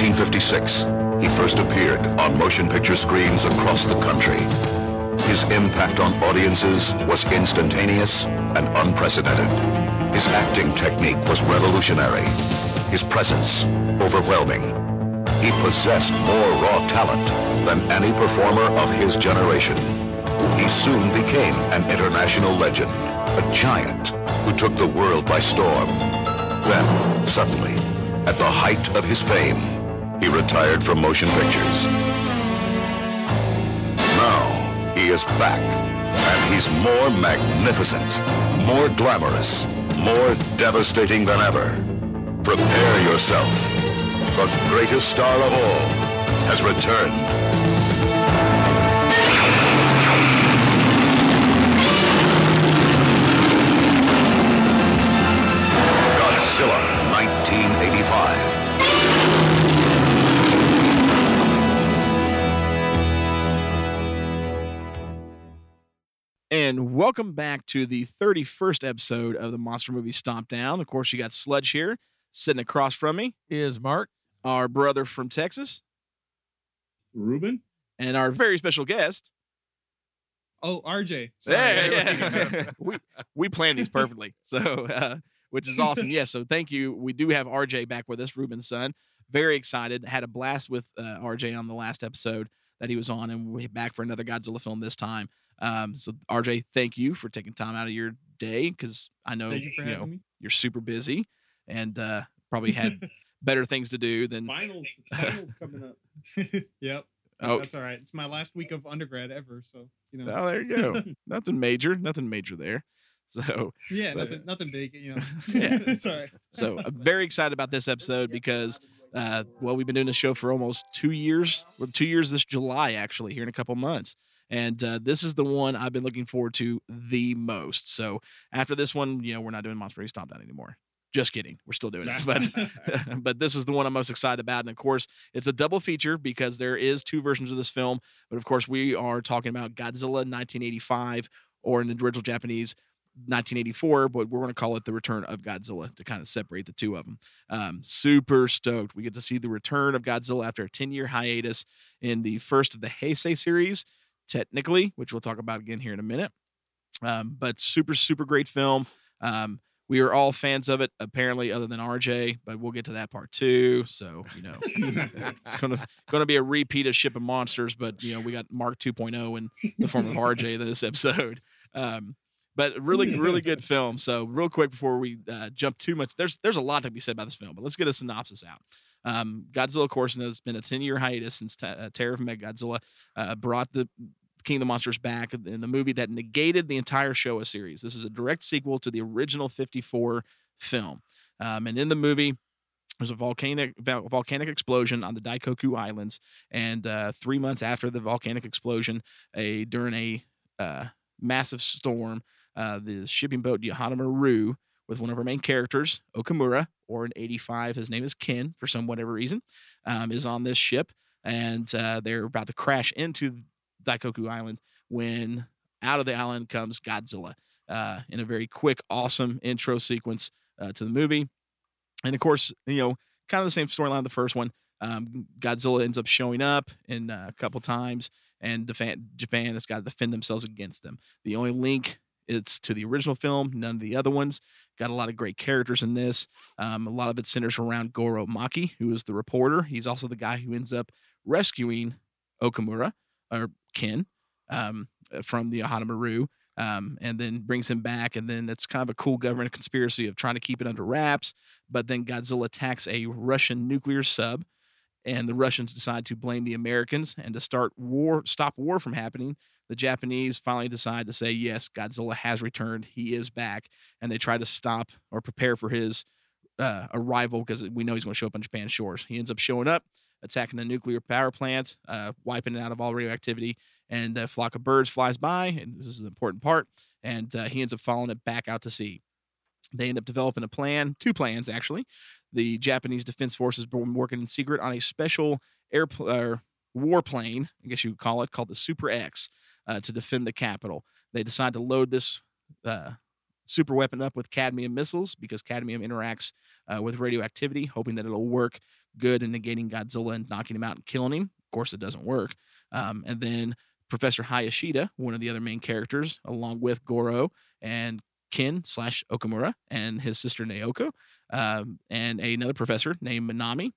1956, he first appeared on motion picture screens across the country. His impact on audiences was instantaneous and unprecedented. His acting technique was revolutionary. His presence overwhelming. He possessed more raw talent than any performer of his generation. He soon became an international legend, a giant who took the world by storm. Then, suddenly, at the height of his fame, he retired from motion pictures. Now, he is back, and he's more magnificent, more glamorous, more devastating than ever. Prepare yourself. The greatest star of all has returned. And welcome back to the 31st episode of the Monster Movie Stomp Down. Of course, you got Sludge here sitting across from me, Is Mark? our brother from Texas, Ruben? and our very special guest. Oh, RJ. Sorry. I Yeah, yeah. we we planned these perfectly, so uh, which is awesome. Yes, so thank you. We do have RJ back with us, Ruben's son. Very excited. Had a blast with uh, RJ on the last episode that he was on, and we're back for another Godzilla film this time. Um, so RJ, thank you for taking time out of your day because I know, you for know me. you're super busy and uh, probably had better things to do than Finals, finals coming up. yep. Oh. That's all right. It's my last week of undergrad ever, so you know. Oh, there you go. nothing major, nothing major there. So, yeah, but- nothing, nothing big. You know. Yeah. it's all right. so I'm very excited about this episode because, uh, well, we've been doing this show for almost two years. Well, two years this July, actually, here in a couple months. And uh, this is the one I've been looking forward to the most. So after this one, you know, we're not doing Monster Stomp Down anymore. Just kidding. We're still doing it. But but this is the one I'm most excited about. And of course, it's a double feature because there is two versions of this film. But of course, we are talking about Godzilla 1985 or in the original Japanese 1984, but we're going to call it the return of Godzilla to kind of separate the two of them. Um, super stoked. We get to see the return of Godzilla after a 10 year hiatus in the first of the Heisei series, technically, which we'll talk about again here in a minute. Um, but super, super great film. Um, we are all fans of it, apparently, other than RJ, but we'll get to that part too. So, you know, it's gonna gonna be a repeat of Ship of Monsters, but you know, we got Mark 2.0 in the form of RJ in this episode. Um, but really, really good film. So, real quick before we uh, jump too much, there's there's a lot to be said about this film, but let's get a synopsis out. Um, Godzilla, of course, has been a 10 year hiatus since t- uh, Terror of Mechagodzilla uh, brought the King of the Monsters back in the movie that negated the entire Showa series. This is a direct sequel to the original 54 film. Um, and in the movie, there's a volcanic volcanic explosion on the Daikoku Islands, and uh, three months after the volcanic explosion, a during a uh, massive storm, uh, the shipping boat Yohana Maru with one of our main characters, Okamura, or in 85, his name is Ken for some whatever reason, um, is on this ship, and uh, they're about to crash into Daikoku Island when out of the island comes Godzilla uh, in a very quick, awesome intro sequence uh, to the movie. And of course, you know, kind of the same storyline the first one. Um, Godzilla ends up showing up in uh, a couple times, and Japan has got to defend themselves against them. The only link it's to the original film, none of the other ones. Got a lot of great characters in this. Um, a lot of it centers around Goro Maki, who is the reporter. He's also the guy who ends up rescuing Okamura or Ken um, from the Maru. Um, and then brings him back, and then it's kind of a cool government conspiracy of trying to keep it under wraps. But then Godzilla attacks a Russian nuclear sub, and the Russians decide to blame the Americans and to start war, stop war from happening. The Japanese finally decide to say, yes, Godzilla has returned. He is back. And they try to stop or prepare for his uh, arrival because we know he's going to show up on Japan's shores. He ends up showing up, attacking a nuclear power plant, uh, wiping it out of all radioactivity. And a flock of birds flies by, and this is an important part. And uh, he ends up following it back out to sea. They end up developing a plan, two plans actually. The Japanese Defense Forces been working in secret on a special uh, warplane, I guess you would call it, called the Super X, uh, to defend the capital. They decide to load this uh, super weapon up with cadmium missiles because cadmium interacts uh, with radioactivity, hoping that it'll work good in negating Godzilla and knocking him out and killing him. Of course, it doesn't work. Um, and then Professor Hayashida, one of the other main characters, along with Goro and Kin slash Okamura and his sister Naoko, um, and another professor named Minami,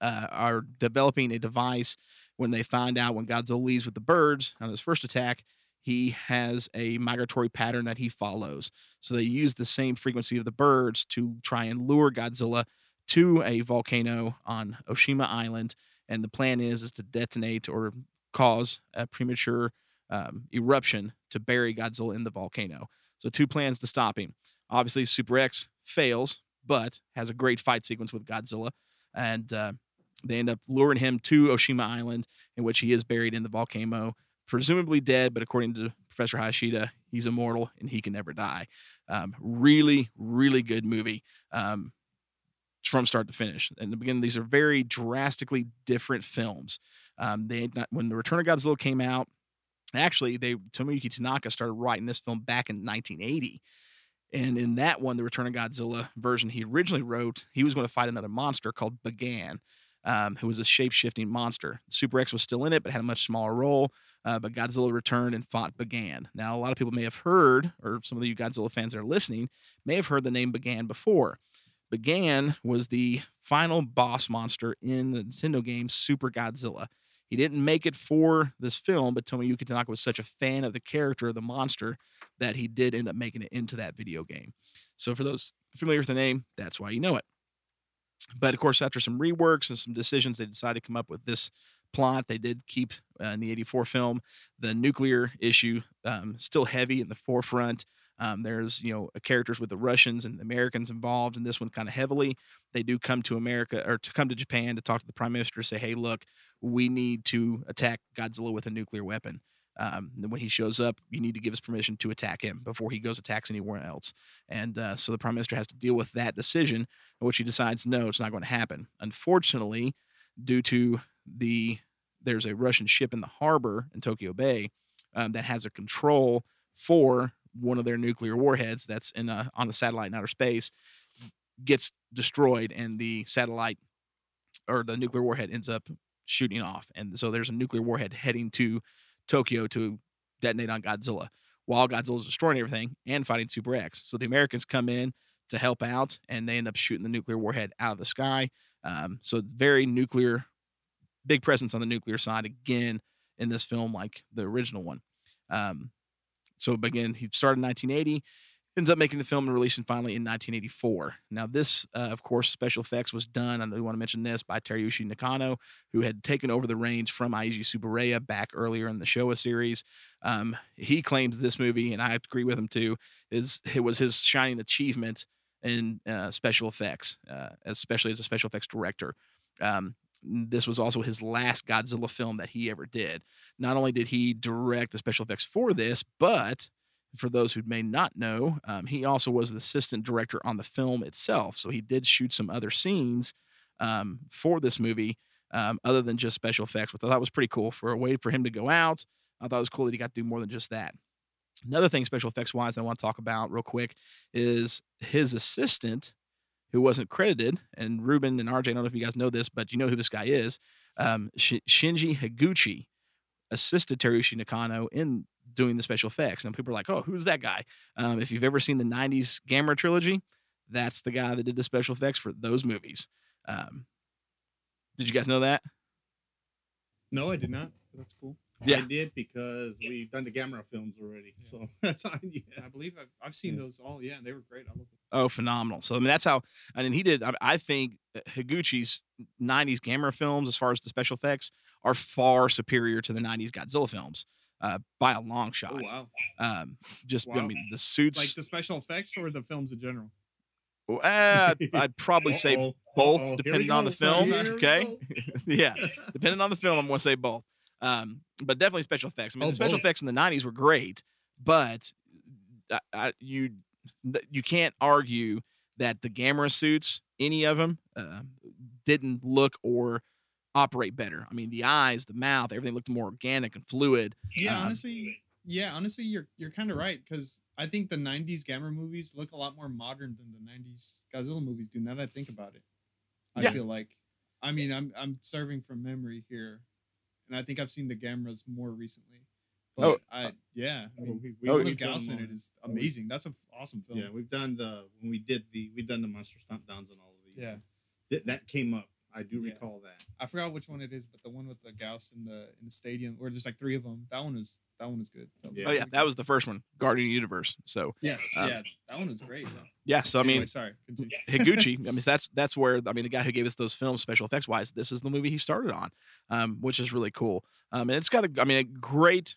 uh, are developing a device when they find out when Godzilla leaves with the birds on his first attack, he has a migratory pattern that he follows. So they use the same frequency of the birds to try and lure Godzilla to a volcano on Oshima Island. And the plan is is to detonate or cause a premature um, eruption to bury Godzilla in the volcano. So two plans to stop him. Obviously, Super X fails, but has a great fight sequence with Godzilla, and uh, they end up luring him to Oshima Island, in which he is buried in the volcano, presumably dead, but according to Professor Hayashida, he's immortal and he can never die. Um, really, really good movie. Um, from start to finish. And again, these are very drastically different films. Um, they not, when the Return of Godzilla came out, actually, they Tomoyuki Tanaka started writing this film back in 1980. And in that one, the Return of Godzilla version he originally wrote, he was going to fight another monster called Bagan, um, who was a shape shifting monster. Super X was still in it, but had a much smaller role. Uh, but Godzilla returned and fought Bagan. Now, a lot of people may have heard, or some of you Godzilla fans that are listening may have heard the name Bagan before. Bagan was the final boss monster in the Nintendo game Super Godzilla. He didn't make it for this film, but Tomoyuki Tanaka was such a fan of the character of the monster that he did end up making it into that video game. So for those familiar with the name, that's why you know it. But of course, after some reworks and some decisions, they decided to come up with this plot. They did keep uh, in the 84 film the nuclear issue um, still heavy in the forefront. Um, there's you know characters with the Russians and the Americans involved in this one kind of heavily. They do come to America or to come to Japan to talk to the prime minister, say, "Hey, look, we need to attack Godzilla with a nuclear weapon." Um, when he shows up, you need to give us permission to attack him before he goes attacks anywhere else. And uh, so the prime minister has to deal with that decision, which he decides no, it's not going to happen. Unfortunately, due to the there's a Russian ship in the harbor in Tokyo Bay um, that has a control for one of their nuclear warheads that's in a, on a satellite in outer space gets destroyed and the satellite or the nuclear warhead ends up shooting off and so there's a nuclear warhead heading to Tokyo to detonate on Godzilla while Godzilla's destroying everything and fighting Super X. So the Americans come in to help out and they end up shooting the nuclear warhead out of the sky. Um, so it's very nuclear, big presence on the nuclear side again in this film, like the original one. Um, so again, he started in 1980, ends up making the film and releasing finally in 1984. Now, this, uh, of course, special effects was done. I do want to mention this by Teruyoshi Nakano, who had taken over the reins from Eiji Tsuburaya back earlier in the Showa series. Um, he claims this movie, and I agree with him too, is it was his shining achievement in uh, special effects, uh, especially as a special effects director. Um, this was also his last Godzilla film that he ever did. Not only did he direct the special effects for this, but for those who may not know, um, he also was the assistant director on the film itself. So he did shoot some other scenes um, for this movie, um, other than just special effects, which I thought was pretty cool for a way for him to go out. I thought it was cool that he got to do more than just that. Another thing, special effects wise, I want to talk about real quick is his assistant who wasn't credited. And Ruben and RJ, I don't know if you guys know this, but you know who this guy is. Um, Sh- Shinji Higuchi assisted Teruyoshi Nakano in doing the special effects. And people are like, oh, who's that guy? Um, if you've ever seen the 90s Gamera trilogy, that's the guy that did the special effects for those movies. Um, did you guys know that? No, I did not. That's cool. Yeah. I did because we've done the Gamera films already. So that's how I knew. I believe I've, I've seen Yeah. those all. Yeah, they were great. I love them. Oh, phenomenal! So I mean, that's how. I mean, he did. I, I think Higuchi's '90s Gamera films, as far as the special effects, are far superior to the '90s Godzilla films uh, by a long shot. Oh wow. Um, just I mean, the suits. Like the special effects or the films in general. uh, I'd, probably say both, uh-oh, depending on the film. Okay, yeah, depending on the film, I'm going to say both. Um, but definitely special effects. I mean, Oh, the special both. effects in the '90s were great, but I, I, you you can't argue that the Gamera suits, any of them, uh, didn't look or operate better. I mean, the eyes, the mouth, everything looked more organic and fluid. Yeah, Um, honestly, yeah, honestly, you're you're kind of right because I think the '90s Gamera movies look a lot more modern than the '90s Godzilla movies do. Now that I think about it, I Yeah. feel like, I mean, I'm I'm serving from memory here, and I think I've seen the Gameras more recently. But Oh, I yeah, I mean, we, we, we, with we've Gauss in done, it is uh, amazing. That's an awesome film. Yeah, we've done the when we did the we've done the monster stomp downs and all of these. Yeah. Th- that came up. I do Yeah. recall that. I forgot which one it is, but the one with the Gyaos in the in the stadium, or there's like three of them. That one was that one was good. That was Yeah. Oh yeah, that was the first one, Guardian Universe. So yes, um, yeah, that one was great. though. yeah, so I mean, Anyway, sorry, continue. Higuchi. I mean, that's that's where I mean the guy who gave us those films, special effects wise, this is the movie he started on, um, which is really cool. Um, and it's got a, I mean, a great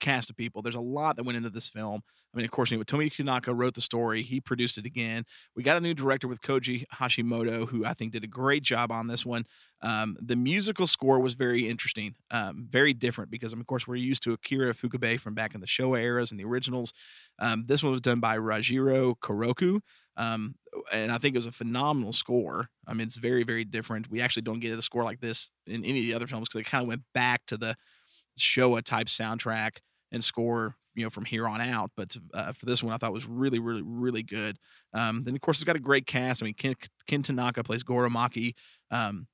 cast of people. There's a lot that went into this film. I mean, of course, know, Tomi Tanaka wrote the story. He produced it again. We got a new director with Koji Hashimoto, who I think did a great job on this one. Um, the musical score was very interesting, um, very different because, of course, we're used to Akira Ifukube from back in the Showa eras and the originals. Um, this one was done by Reijiro Koroku, um, and I think it was a phenomenal score. I mean, it's very, very different. We actually don't get a score like this in any of the other films because it kind of went back to the Showa type soundtrack and score, you know, from here on out. But uh, for this one, I thought was really, really, really good. Um, then of course it's got a great cast. I mean, Ken, Ken Tanaka plays Goro Maki. Um,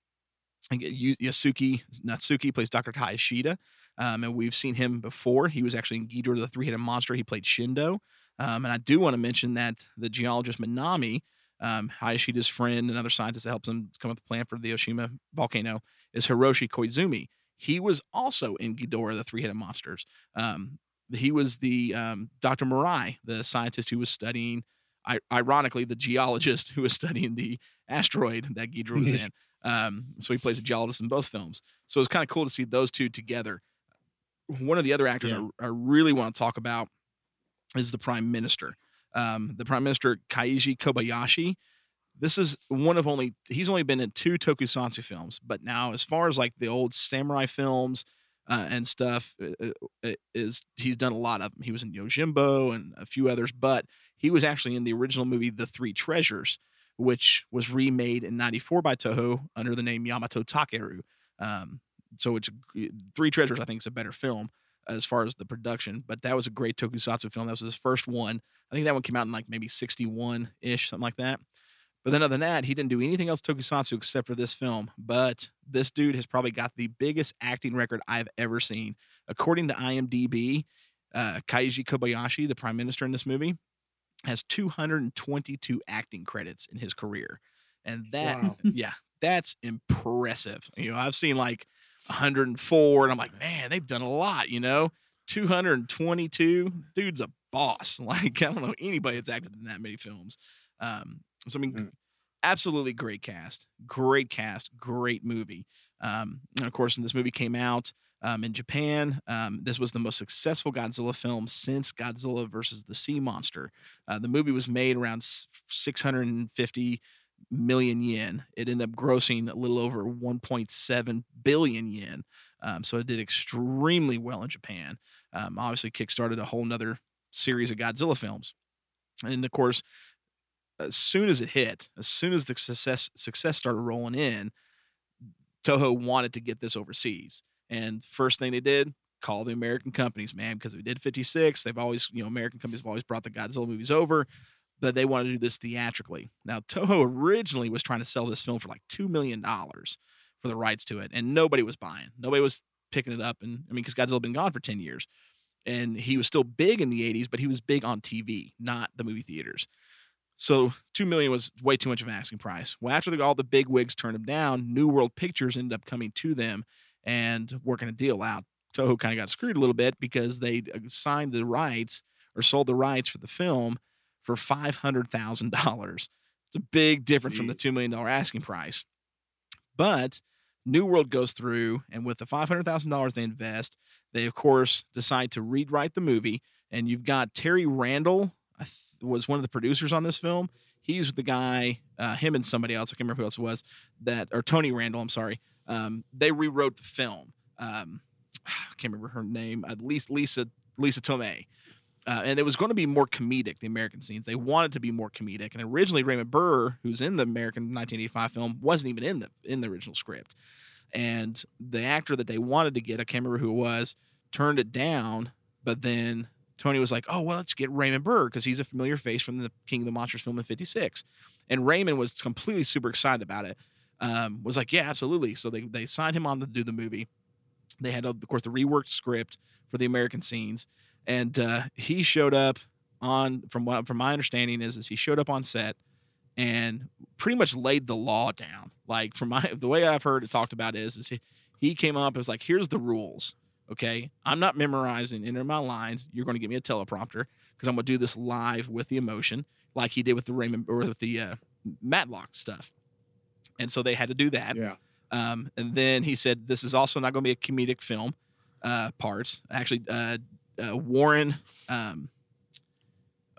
Yosuke Natsuki plays Dr. Hayashida. Um, and we've seen him before. He was actually in Ghidorah the Three-Headed Monster. He played Shindo. Um, and I do want to mention that the geologist Minami, um, Hayashida's friend, another scientist that helps him come up with a plan for the Oshima volcano, is Hiroshi Koizumi. He was also in Ghidorah the Three-Headed Monsters. Um, he was the um, Dr. Murai, the scientist who was studying, I- ironically, the geologist who was studying the asteroid that Ghidorah was in. Um, so he plays a geologist in both films. So it was kind of cool to see those two together. One of the other actors Yeah. I, I really want to talk about is the Prime Minister. Um, the Prime Minister Keiju Kobayashi. This is one of only he's only been in two tokusatsu films, but now as far as like the old samurai films uh, and stuff uh, uh, is he's done a lot of them. He was in Yojimbo and a few others, but he was actually in the original movie The Three Treasures, which was remade in '94 by Toho under the name Yamato Takeru. Um, so it's Three Treasures. I think is a better film as far as the production, but that was a great tokusatsu film. That was his first one. I think that one came out in like maybe 61 ish, something like that. But then other than that, he didn't do anything else tokusatsu except for this film. But this dude has probably got the biggest acting record I've ever seen. According to IMDb, uh, Keiju Kobayashi, the prime minister in this movie, has 222 acting credits in his career. And that, Wow. yeah, that's impressive. You know, I've seen like 104, and I'm like, man, they've done a lot, you know? 222, dude's a boss. Like, I don't know anybody that's acted in that many films. Um, so, I mean, Mm. absolutely great cast, great cast, great movie. Um, and of course, when this movie came out um, in Japan, um, this was the most successful Godzilla film since Godzilla versus the Sea Monster. Uh, the movie was made around 650 million yen. It ended up grossing a little over 1.7 billion yen. Um, so it did extremely well in Japan. Um, obviously, kickstarted a whole nother series of Godzilla films. And of course, as soon as it hit, as soon as the success success started rolling in, Toho wanted to get this overseas. And first thing they did, call the American companies, man, because we did 56. They've always, you know, American companies have always brought the Godzilla movies over, but they wanted to do this theatrically. Now, Toho originally was trying to sell this film for like $2 million for the rights to it, and nobody was buying. Nobody was picking it up. And I mean, because Godzilla had been gone for 10 years. And he was still big in the 80s, but he was big on TV, not the movie theaters. So two million was way too much of an asking price. Well, after the, all the big wigs turned him down, New World Pictures ended up coming to them and working a deal out. Toho kind of got screwed a little bit because they uh, signed the rights or sold the rights for the film for five hundred thousand dollars. It's a big difference from the two million dollar asking price. But New World goes through, and with the five hundred thousand dollars they invest, they of course decide to rewrite the movie. And you've got Terry Randall, I was one of the producers on this film. He's the guy, uh, him and somebody else. I can't remember who else it was. That or Tony Randall. I'm sorry. Um, they rewrote the film. Um, I can't remember her name. At least Lisa Lisa Tomei. Uh, and it was going to be more comedic, the American scenes. They wanted to be more comedic. And originally, Raymond Burr, who's in the American 1985 film, wasn't even in the in the original script. And the actor that they wanted to get, I can't remember who it was, turned it down. But then Tony was like, "Oh well, let's get Raymond Burr because he's a familiar face from the King of the Monsters film in '56." And Raymond was completely super excited about it. Um, was like, "Yeah, absolutely." So they they signed him on to do the movie. They had, of course, the reworked script for the American scenes and uh, he showed up on from what from my understanding is is he showed up on set and pretty much laid the law down like from my the way i've heard it talked about is is he, he came up and was like here's the rules okay i'm not memorizing any of my lines you're going to give me a teleprompter because i'm going to do this live with the emotion like he did with the raymond or with the uh, matlock stuff and so they had to do that Yeah. um, and then he said, "This is also not going to be a comedic film." Uh, parts actually, uh, uh, Warren, um,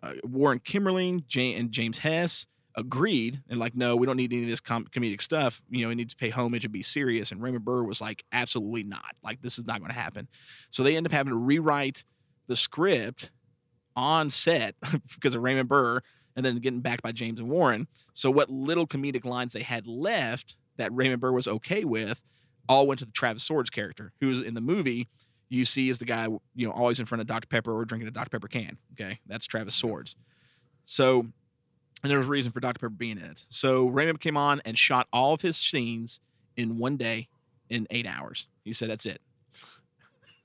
uh, Warren Kemmerling, and James Hess agreed, and like, no, we don't need any of this com- comedic stuff. You know, we need to pay homage and be serious. And Raymond Burr was like, absolutely not. Like, this is not going to happen. So they end up having to rewrite the script on set because of Raymond Burr, and then getting backed by James and Warren. So what little comedic lines they had left that Raymond Burr was okay with all went to the Travis Swords character, who's in the movie you see is the guy, you know, always in front of Dr. Pepper or drinking a Dr. Pepper can. Okay. That's Travis Swords. So, and there was a reason for Dr. Pepper being in it. So Raymond came on and shot all of his scenes in one day in eight hours. He said, that's it.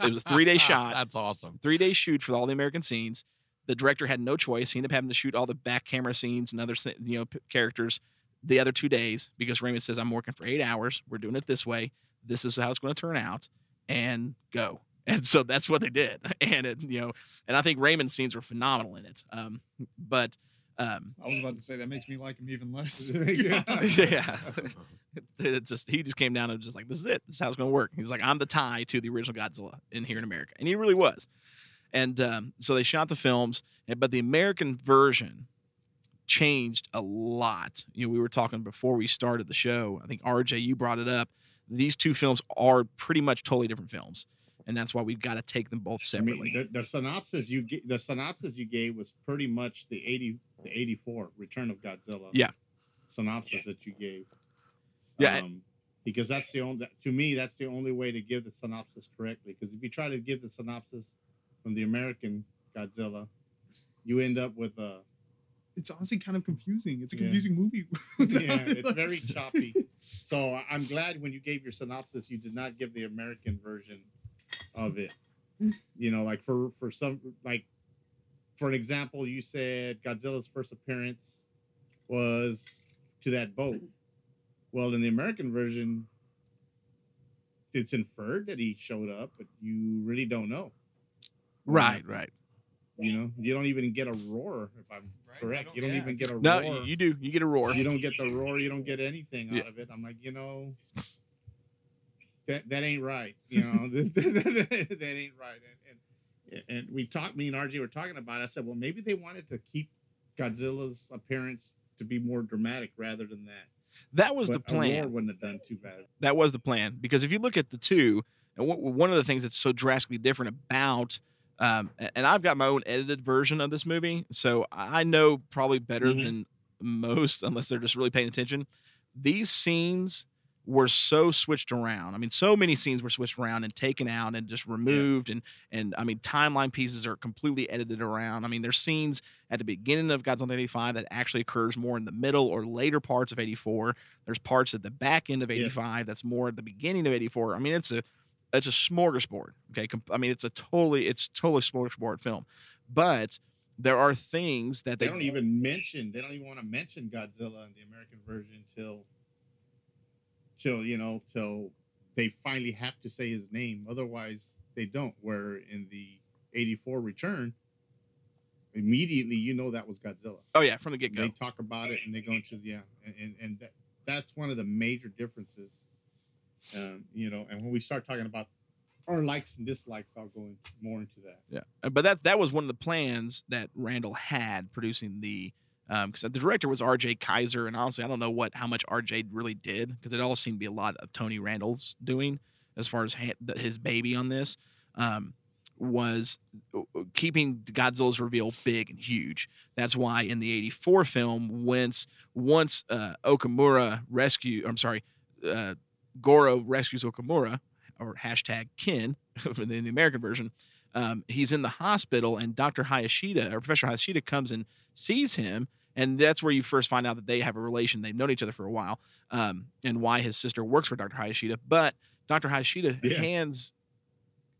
It was a three day shot That's awesome. three day shoot for all the American scenes. The director had no choice. He ended up having to shoot all the back camera scenes and other you know characters the other two days because Raymond says, "I'm working for eight hours. We're doing it this way. This is how it's going to turn out, and go." And so that's what they did. And it, you know, and I think Raymond's scenes were phenomenal in it. Um, but um, I was about to say that makes me like him even less. yeah. yeah, it just he just came down and was just like, "This is it. This is how it's going to work." He's like, "I'm the tie to the original Godzilla in here in America," and he really was. And um, so they shot the films, but the American version changed a lot. You know, we were talking before we started the show. I think RJ, you brought it up. These two films are pretty much totally different films, and that's why we've got to take them both I separately. mean, the, the synopsis you the synopsis you gave was pretty much the eighty the eighty four Return of Godzilla. Yeah. Synopsis that you gave. Yeah. Um, because that's the only to me that's the only way to give the synopsis correctly. Because if you try to give the synopsis from the American Godzilla, you end up with a it's honestly kind of confusing. It's a Yeah. confusing movie. yeah, it's very choppy. So I'm glad when you gave your synopsis, you did not give the American version of it. You know, like for for some like for an example, you said Godzilla's first appearance was to that boat. Well, in the American version, it's inferred that he showed up, but you really don't know. right, right. You know, you don't even get a roar. If I'm Right, correct, don't- you don't yeah. even get a No, roar you, you do. You get a roar. you don't get the roar, you don't get anything out Yeah. of it. I'm like, you know, that that ain't right. You know, that ain't right. And, we talked. Me and RJ were talking about. It. I said, well, maybe they wanted to keep Godzilla's appearance to be more dramatic rather than that. That was the But roar plan. wouldn't have done too bad. that was the plan because if you look at the two and one of the things that's so drastically different about um, and i've got my own edited version of this movie so i know probably better Mhm. than most unless they're just really paying attention these scenes were so switched around i mean so many scenes were switched around and taken out and just removed and and i mean timeline pieces are completely edited around i mean there's scenes at the beginning of godzilla 85 that actually occurs more in the middle or later parts of 84 there's parts at the back end of Yeah. 85 that's more at the beginning of 84. I mean, it's a it's a smorgasbord. Okay, I mean, it's a totally it's totally smorgasbord film, but there are things that They they, don't even mention. They don't even want to mention Godzilla in the American version till, till you know, till they finally have to say his name. Otherwise, they don't. Where in the '84 Return, immediately you know that was Godzilla. Oh yeah, from the get go. They talk about it and they go into yeah, and and, that, that's one of the major differences. Um, you know, and when we start talking about our likes and dislikes, I'll go in, more into that. Yeah, but that's that was one of the plans that Randall had producing the because the director was R.J. Kizer, and honestly, I don't know what how much R.J. really did because it all seemed to be a lot of Tony Randall's doing as far as his baby on this um, was uh, keeping Godzilla's reveal big and huge. That's why in the '84 film, once once uh, Okamura rescue, I'm sorry, uh, Goro rescues Okamura or hashtag Kin in the American version um, he's in the hospital and Dr. Hayashida or Professor Hayashida comes and sees him. And that's where you first find out that they have a relation. They've known each other for a while um, and why his sister works for Dr. Hayashida. But Dr. Hayashida Yeah. hands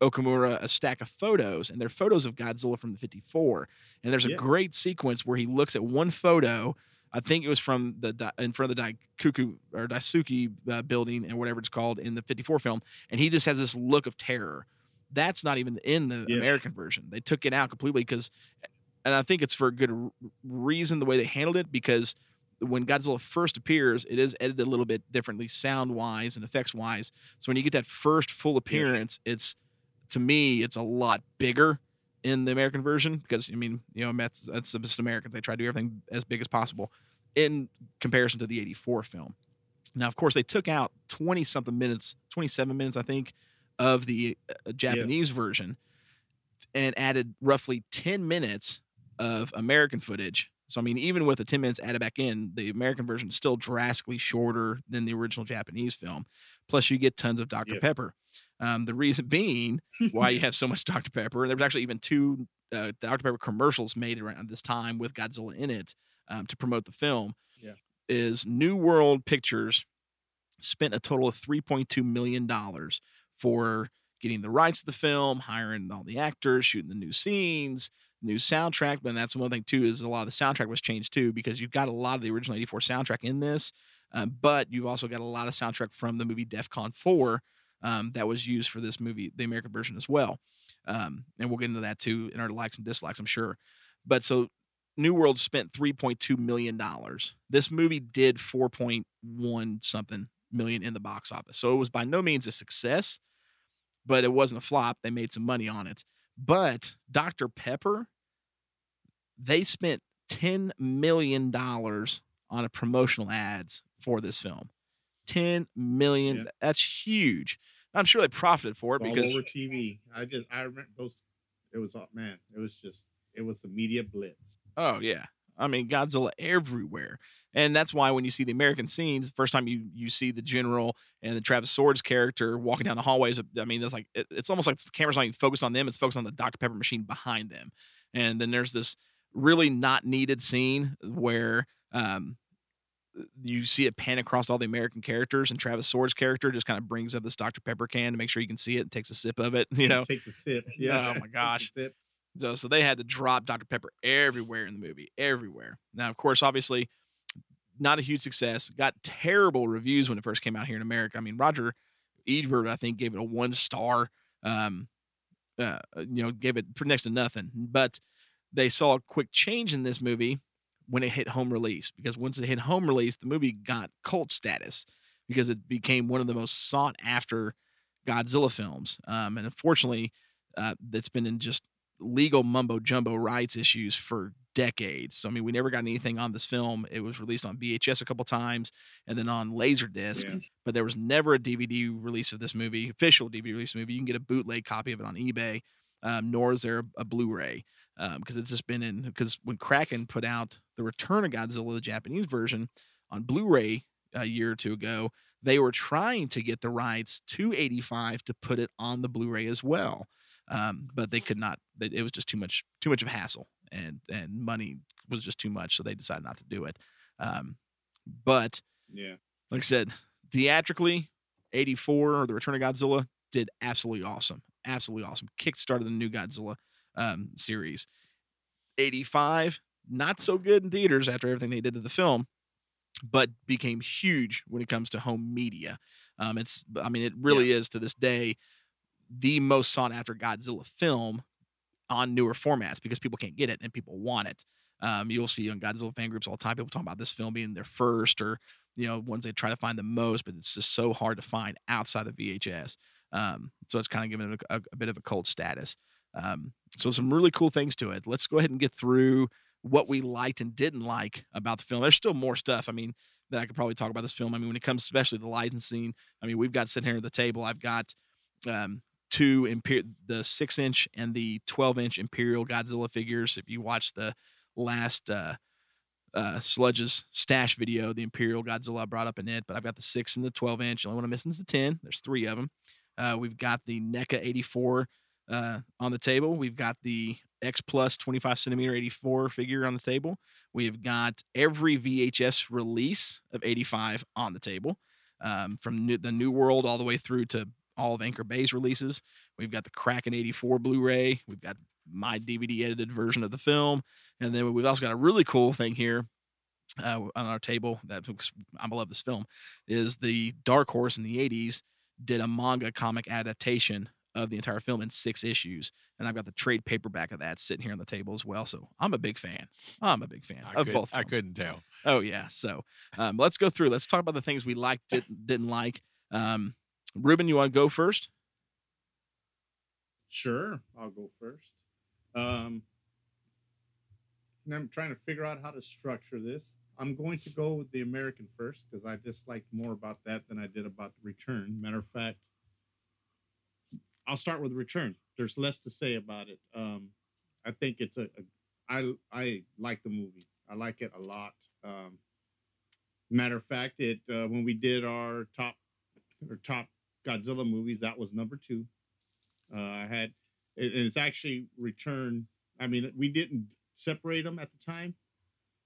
Okamura a stack of photos, and they're photos of Godzilla from the 54. And there's a Yeah. great sequence where he looks at one photo. I think it was from the in front of the Daikuku or Daisuke uh, building and whatever it's called in the 54 film, and he just has this look of terror. That's not even in the Yes. American version. They took it out completely because, and I think it's for a good reason the way they handled it because when Godzilla first appears, it is edited a little bit differently, sound wise and effects wise. So when you get that first full appearance, it's to me, it's a lot bigger in the American version because I mean, you know, that's that's just American. They try to do everything as big as possible in comparison to the '84 film. Now, of course, they took out 20 something minutes, 27 minutes, I think, of the uh, Japanese version and added roughly 10 minutes of American footage. So, I mean, even with the 10 minutes added back in, the American version is still drastically shorter than the original Japanese film. Plus, you get tons of Dr. Yeah. Pepper. Um, the reason being why you have so much Dr. Pepper, and there was actually even two uh, Dr. Pepper commercials made around this time with Godzilla in it um, to promote the film. Yeah. Is New World Pictures spent a total of $3.2 million for getting the rights to the film, hiring all the actors, shooting the new scenes, new soundtrack. But that's one thing too is a lot of the soundtrack was changed too because you've got a lot of the original '84 soundtrack in this, um, but you've also got a lot of soundtrack from the movie DefCon 4 um, that was used for this movie, the American version as well. Um, and we'll get into that too in our likes and dislikes, I'm sure. But so New World spent 3.2 million dollars. This movie did 4.1 something million in the box office. So it was by no means a success, but it wasn't a flop. They made some money on it. But Dr. Pepper, they spent 10 million dollars on a promotional ads for this film. 10 million. Yeah. That's huge. I'm sure they profited for it It's all because over TV. I just I remember those. It was all man. It was just it was the media blitz. Oh yeah. I mean Godzilla everywhere. And that's why when you see the American scenes, the first time you you see the general and the Travis Swords character walking down the hallways, I mean, that's like it- it's almost like the camera's not even focused on them, it's focused on the Dr. Pepper machine behind them. And then there's this really not needed scene where um you see it pan across all the American characters, and Travis Swords' character just kind of brings up this Dr. Pepper can to make sure you can see it and takes a sip of it. You know, takes a sip. Yeah. Oh, my takes a gosh. sip. So, so they had to drop Dr. Pepper everywhere in the movie, everywhere. Now, of course, obviously, not a huge success. Got terrible reviews when it first came out here in America. I mean, Roger Ebert, I think, gave it a one star. Um, uh, you know, gave it next to nothing. But they saw a quick change in this movie when it hit home release because once it hit home release, the movie got cult status because it became one of the most sought after Godzilla films. Um, and unfortunately, uh, it's been in just legal mumbo jumbo rights issues for decades. So I mean, we never got anything on this film. It was released on VHS a couple times and then on Laserdisc, Yeah. but there was never a DVD release of this movie, official DVD release of movie. You can get a bootleg copy of it on eBay, um, nor is there a, a Blu-ray because it's just been in. Because when Kraken put out the Return of Godzilla, the Japanese version, on Blu-ray a year or two ago, they were trying to get the rights to 85 to put it on the Blu-ray as well um, but they could not. It was just too much, too much of a hassle, and and money was just too much, so they decided not to do it. Um, but Yeah. like I said, theatrically, '84 or the Return of Godzilla did absolutely awesome, absolutely awesome. Kickstarted the new Godzilla um, series. '85, not so good in theaters after everything they did to the film, but became huge when it comes to home media. Um, it's I mean it really is to this day the most sought after Godzilla film on newer formats because people can't get it and people want it. Um, you'll see on Godzilla fan groups all the time people talking about this film being their first or you know ones they try to find the most, but it's just so hard to find outside of VHS. Um, so it's kind of given it a, a, a bit of a cult status. Um, so some really cool things to it. Let's go ahead and get through what we liked and didn't like about the film. There's still more stuff. I mean, that I could probably talk about this film. I mean, when it comes especially the licensing, I mean, we've got sitting here at the table. I've got um, two Imper- the six inch and the 12 inch Imperial Godzilla figures. If you watch the last uh, uh, Sludge's stash video, the Imperial Godzilla I brought up in it, but I've got the six and the 12 inch. Only one I'm missing is the 10. There's three of them. Uh, we've got the NECA 84 uh, on the table. We've got the X Plus 25 centimeter 84 figure on the table. We've got every VHS release of 85 on the table, um, from new, the New World all the way through to all of Anchor Bay's releases. We've got the Kraken 84 Blu-ray. We've got my DVD edited version of the film, and then we've also got a really cool thing here uh, on our table that I love this film is the Dark Horse in the 80s did a manga comic adaptation of the entire film in six issues, and I've got the trade paperback of that sitting here on the table as well. So I'm a big fan. I'm a big fan I, of could, both. I couldn't tell. Oh yeah. So um, let's go through. Let's talk about the things we liked, didn't, didn't like. Um, Ruben, you want to go first? Sure, I'll go first. Um, and I'm trying to figure out how to structure this. I'm going to go with the American first because I disliked more about that than I did about the return. Matter of fact, I'll start with the return. There's less to say about it. Um, I think it's a, a I I like the movie. I like it a lot. Um, matter of fact, it uh, when we did our top or top Godzilla movies, that was number two. Uh, I had, it, and it's actually Return. I mean, we didn't separate them at the time,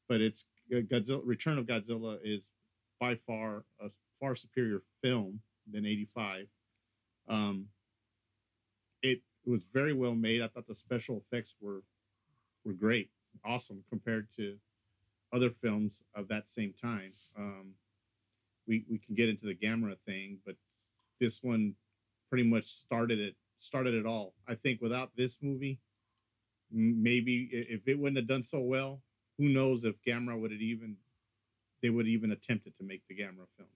but it's uh, Godzilla. Return of Godzilla is by far a far superior film than '85. Um, it, it was very well made. I thought the special effects were were great, awesome compared to other films of that same time. Um, we we can get into the Gamera thing, but this one pretty much started it started it all. I think without this movie, maybe if it wouldn't have done so well, who knows if Gamera would have even they would even attempted to make the Gamera films.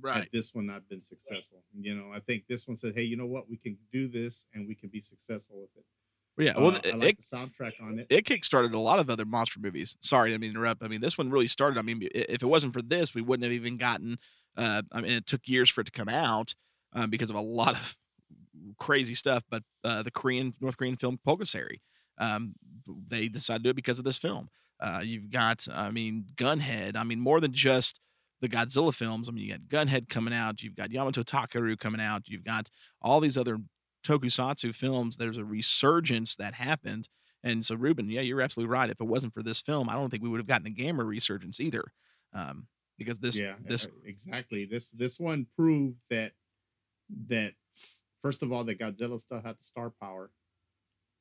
Right. Had this one not been successful, you know, I think this one said, "Hey, you know what? We can do this, and we can be successful with it." Yeah. Well, Uh, I like it, the soundtrack on it. it kickstarted a lot of other monster movies. Sorry, I mean interrupt. I mean this one really started. I mean, if it wasn't for this, we wouldn't have even gotten. Uh, I mean, it took years for it to come out um, because of a lot of crazy stuff. But uh, the Korean North Korean film Pulgasari, um, they decided to do it because of this film. Uh, you've got, I mean, Gunhead. I mean, more than just the Godzilla films. I mean, you got Gunhead coming out. You've got Yamato Takeru coming out. You've got all these other tokusatsu films. There's a resurgence that happened. And so, Ruben, yeah, you're absolutely right. If it wasn't for this film, I don't think we would have gotten a Gamera resurgence either. Um, because this, yeah, this, uh, exactly. This this one proved that that first of all that Godzilla still had the star power,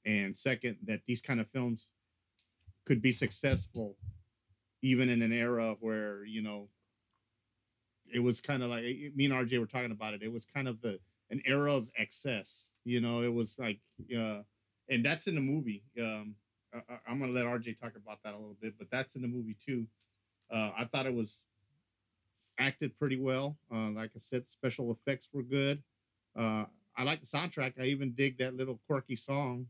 and second that these kind of films could be successful even in an era where you know it was kind of like me and RJ were talking about it. It was kind of the an era of excess. You know, it was like, uh, and that's in the movie. Um, I, I'm gonna let RJ talk about that a little bit, but that's in the movie too. Uh, I thought it was acted pretty well. Uh, like I said, special effects were good. Uh, I like the soundtrack. I even dig that little quirky song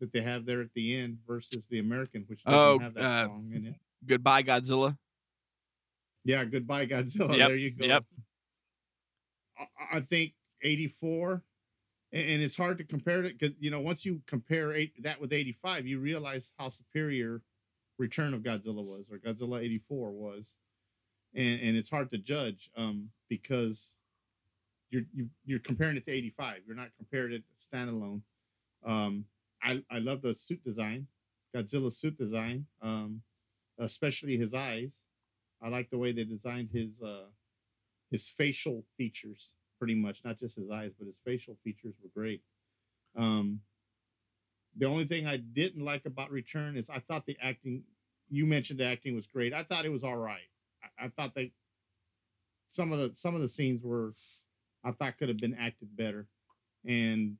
that they have there at the end versus the American, which doesn't Oh, have that uh, song in it. goodbye Godzilla. Yeah, goodbye Godzilla. Yep, There you go. yep. I, I think 84 and, and it's hard to compare it because you know once you compare eight, that with 85 you realize how superior return of godzilla was or godzilla 84 was and and it's hard to judge um because you're you, you're comparing it to 85 you're not comparing it standalone. Um i i love the suit design godzilla's suit design um especially his eyes. I like the way they designed his uh his facial features pretty much not just his eyes but his facial features were great. Um the only thing i didn't like about return is i thought the acting you mentioned the acting was great. I thought it was all right i, I thought they some of the some of the scenes were I thought could have been acted better, and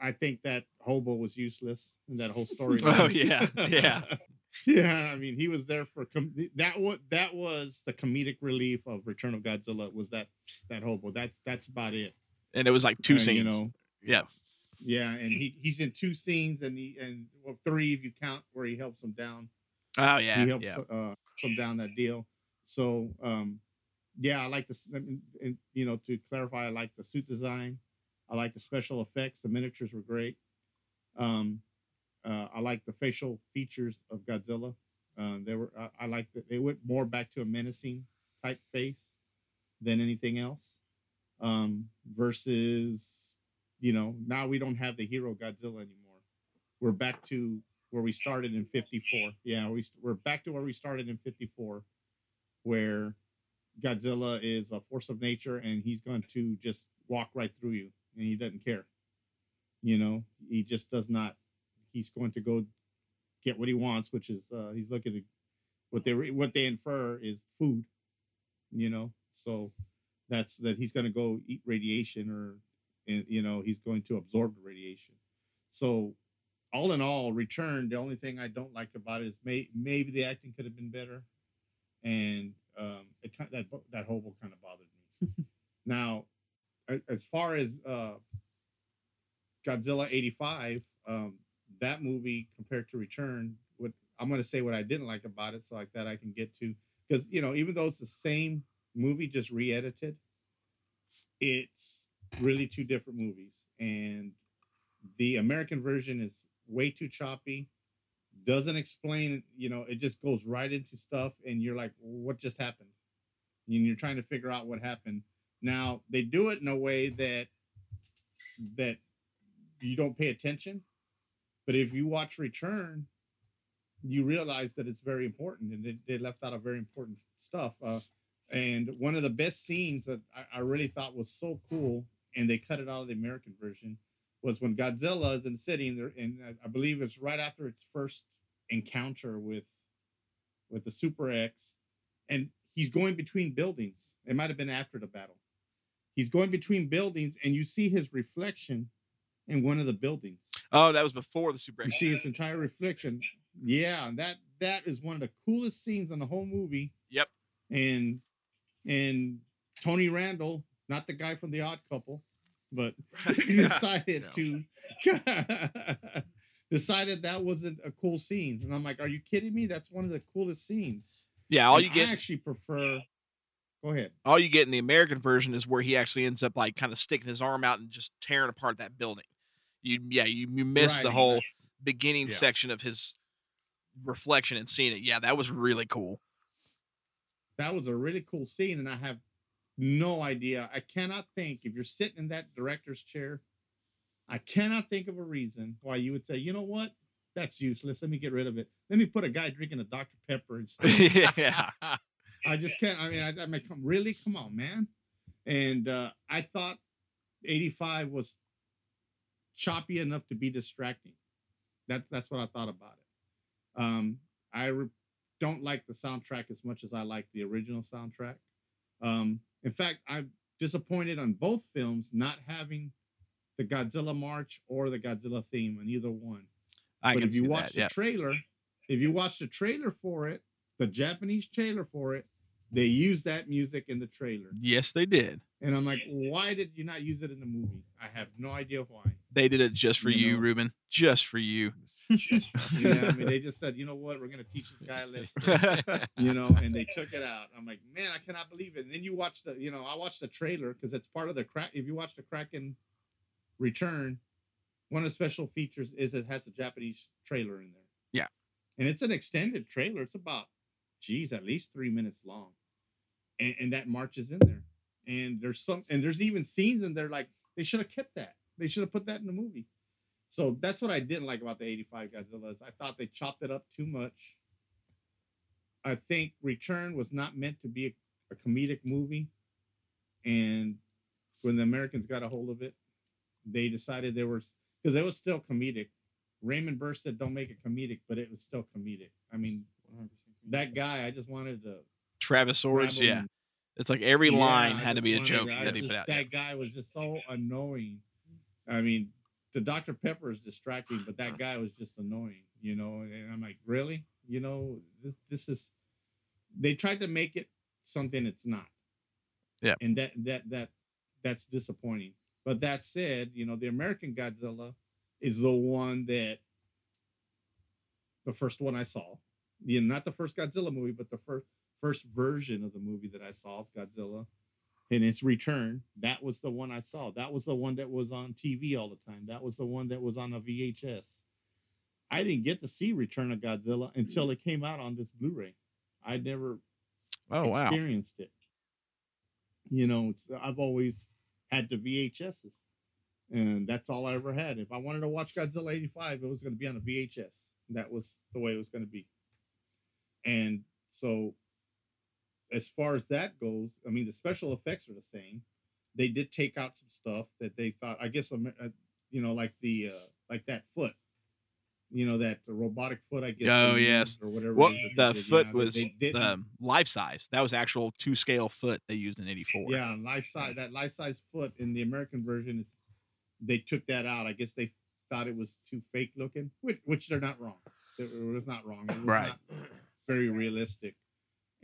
I think that hobo was useless in that whole story. Oh, yeah, yeah. yeah. I mean, he was there for com- that. What that was the comedic relief of Return of Godzilla was that that hobo. That's that's about it. And it was like two Uh, scenes. You know, yeah. yeah, and he he's in two scenes, and he and well, three if you count where he helps him down Oh yeah. he helps yeah. uh some down that deal. So um yeah, I like this. You know, to clarify, I like the suit design. I like the special effects. The miniatures were great. Um, uh, I like the facial features of Godzilla. Uh, they were. I, I like that they went more back to a menacing type face than anything else. Um, versus, you know, now we don't have the hero Godzilla anymore. We're back to where we started in 54. Yeah, we, we're back to where we started in 54, where Godzilla is a force of nature and he's going to just walk right through you and he doesn't care. You know, he just does not. He's going to go get what he wants, which is uh, he's looking to what they what they infer is food. You know, so that's that he's going to go eat radiation or and, you know he's going to absorb the radiation. So all in all, return. The only thing I don't like about it is may, maybe the acting could have been better, and um, it kind that that hobo kind of bothered me. now, as far as uh, Godzilla '85, um, that movie compared to Return, what I'm going to say what I didn't like about it, so like that I can get to because you know even though it's the same movie just re-edited, it's really two different movies, and the American version is way too choppy doesn't explain you know it just goes right into stuff and you're like what just happened? And you're trying to figure out what happened. Now they do it in a way that that you don't pay attention but if you watch return you realize that it's very important and they, they left out a very important stuff uh, and one of the best scenes that I, I really thought was so cool and they cut it out of the american version was when Godzilla is in the city, and, and I- believe it's right after its first encounter with with the Super X, and he's going between buildings. It might have been after the battle. He's going between buildings, and you see his reflection in one of the buildings. Oh, that was before the Super X. You see his entire reflection. Yeah, and that that is one of the coolest scenes in the whole movie. Yep. And and Tony Randel, not the guy from The Odd Couple, but he decided to decided that wasn't a cool scene. And I'm like, are you kidding me? That's one of the coolest scenes. Yeah, all And you get I actually prefer. Go ahead. all you get in the American version is where he actually ends up like kind of sticking his arm out and just tearing apart that building. You yeah, you you miss Right, the whole exactly. beginning Yeah. section of his reflection and seeing it. Yeah, that was really cool. That was a really cool scene, and I have no idea. I cannot think if you're sitting in that director's chair. I cannot think of a reason why you would say, you know what, that's useless. Let me get rid of it. Let me put a guy drinking a Dr Pepper instead. yeah. I just can't. I mean, I, I mean, come really, come on, man. And uh, I thought '85 was choppy enough to be distracting. That's that's what I thought about it. Um, I re- don't like the soundtrack as much as I like the original soundtrack. Um, in fact, I'm disappointed on both films not having the Godzilla March or the Godzilla theme on either one I but can if you see watch that. the Yeah. trailer, if you watch the trailer for it, the Japanese trailer for it, they use that music in the trailer. Yes, they did. And I'm like, why did you not use it in the movie? I have no idea why. They did it just for You you, know. Ruben. Just for you. Yeah, I mean, they just said, you know what, we're gonna teach this guy a lesson, you know, and they took it out. I'm like, man, I cannot believe it. And then you watch the, you know, I watched the trailer because it's part of the crack. If you watch the Kraken Return, one of the special features is it has a Japanese trailer in there. Yeah. and it's an extended trailer. It's about, geez, at least three minutes long, and, and that marches in there. And there's some, and there's even scenes in there like they should have kept that. They should have put that in the movie. So that's what I didn't like about the '85 Godzilla. Is I thought they chopped it up too much. I think Return was not meant to be a, a comedic movie, and when the Americans got a hold of it, they decided there was because it was still comedic. Raymond Burr said, "Don't make it comedic," but it was still comedic. I mean, that guy, I just wanted to Travis grab Swords, him yeah. It's like every Yeah, line I had to be a joke I that he just- put out. That guy was just so annoying. I mean, the Dr. Pepper is distracting, but that guy was just annoying, you know. And I'm like, really? You know, this this is. They tried to make it something it's not. Yeah. And that that that that's disappointing. But that said, you know, the American Godzilla is the one that the first one I saw. You know, not the first Godzilla movie, but the first first version of the movie that I saw of Godzilla in its return. That was the one I saw. That was the one that was on TV all the time. That was the one that was on a VHS. I didn't get to see Return of Godzilla until it came out on this Blu-ray. I never Oh wow. experienced it. You know, it's I've always had the VHSs, and that's all I ever had. If I wanted to watch Godzilla '85, it was going to be on a VHS. That was the way it was going to be. And so, as far as that goes, I mean, the special effects are the same. They did take out some stuff that they thought. I guess, uh, you know, like the uh, like that foot. You know that robotic foot. I guess. Oh, yes. or whatever. Well, it is that the did. foot Yeah, was they didn't- um, life size. That was actual two scale foot they used in '84. Yeah, life size that life size foot in the American version, it's they took that out. I guess they thought it was too fake looking, which, which they're not wrong. It was not wrong. It was Right. not very realistic,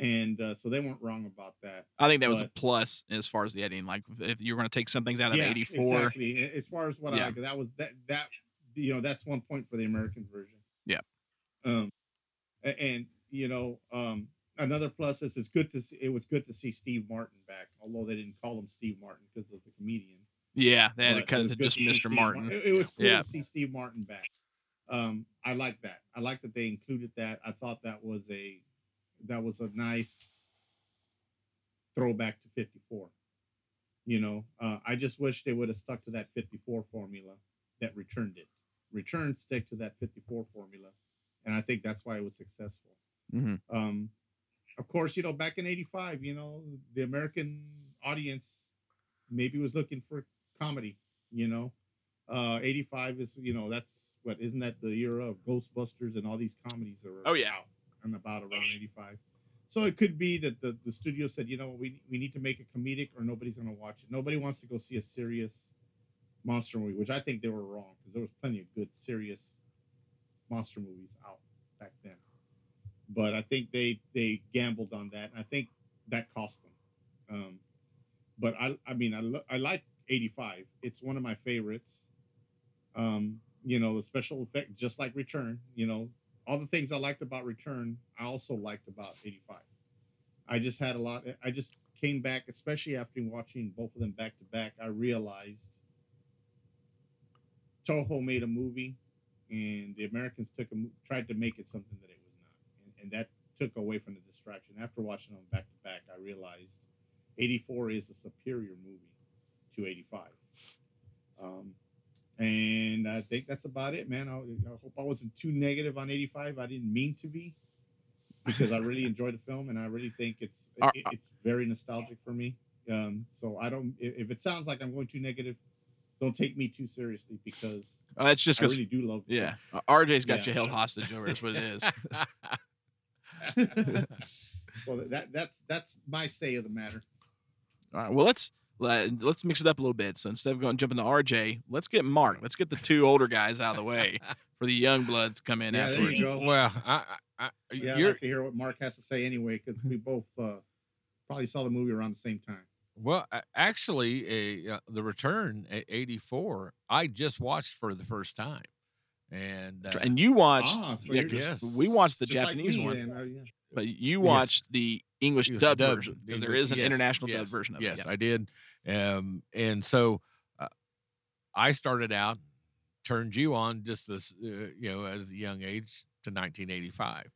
and uh, so they weren't wrong about that. I think that was a plus as far as the editing. Like if you were going to take some things out of yeah, '84, exactly. As far as what Yeah. I like, that was that that you know that's one point for the American version. Yeah. Um, and you know, um, another plus is it's good to see. It was good to see Steve Martin back, although they didn't call him Steve Martin because of the comedian. yeah, they had to cut it to just see Mr. Martin. Mar- It, it was cool Yeah. to see Steve Martin back. Um, I like that. I like that they included that. I thought that was a that was a nice throwback to 54. You know, uh, I just wish they would have stuck to that 54 formula that returned it. Return stick to that 54 formula, and I think that's why it was successful. Mhm. Um, of course, you know, back in '85, you know, the American audience maybe was looking for comedy. You know, uh, '85 is, you know, that's what isn't that the era of Ghostbusters and all these comedies are Oh, yeah. out and about around '85. So it could be that the, the studio said, you know, we we need to make it comedic or nobody's gonna watch it. Nobody wants to go see a serious monster movie, which I think they were wrong because there was plenty of good serious monster movies out back then. But I think they they gambled on that, and I think that cost them. Um, but I I mean I lo- I like '85. It's one of my favorites. Um, you know the special effect, just like Return. You know all the things I liked about Return, I also liked about '85. I just had a lot. I just came back, especially after watching both of them back to back. I realized Toho made a movie, and the Americans took a tried to make it something that it was not, and, and that took away from the distraction. After watching them back to back, I realized '84 is a superior movie to '85. Um, and I think that's about it, man. I, I hope I wasn't too negative on '85. I didn't mean to be, because I really enjoyed the film, and I really think it's it, it's very nostalgic for me. Um, so I don't. If, it sounds like I'm going too negative, don't take me too seriously because Oh, that's just I really do love. yeah, RJ's got Yeah. you held hostage over. That's what it is. well, that that's that's my say of the matter. All right. Well, let's let, let's mix it up a little bit. So instead of going jumping to RJ, let's get Mark. Let's get the two older guys out of the way for the young bloods come in Yeah, there afterwards. you go. Well, I, I, I Yeah, I'd you're like to hear what Mark has to say anyway, because we both uh, probably saw the movie around the same time. well. Actually, a, uh, the return at '84, I just watched for the first time, and uh, And you watched, Ah, so yeah, you're 'cause just- we watched the Just like Japanese me one, then, uh, yeah. but you Yes. watched the English English dub, dubbed- version because there English- is an yes, international yes, dub version of yes, it. I did. Um, and so uh, I started out, turned you on just this, uh, you know, as a young age to 1985.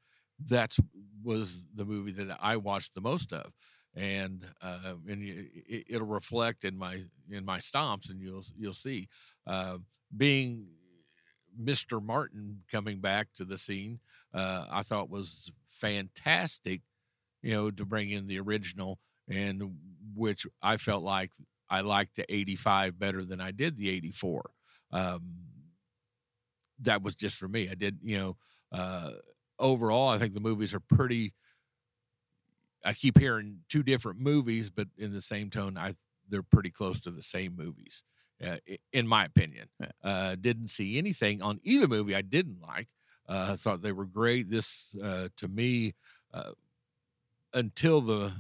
That's was the movie that I watched the most of, and uh, and it, it'll reflect in my in my stomps, and you'll you'll see uh, being Mr. Martin coming back to the scene. Uh, I thought was fantastic, you know, to bring in the original and which I felt like I liked the 85 better than I did the 84. Um, that was just for me. I did, you know, uh, overall, I think the movies are pretty. I keep hearing two different movies, but in the same tone, I they're pretty close to the same movies, uh, in my opinion. Yeah. Uh, didn't see anything on either movie I didn't like. Uh, I thought they were great. This, uh, to me, uh, until the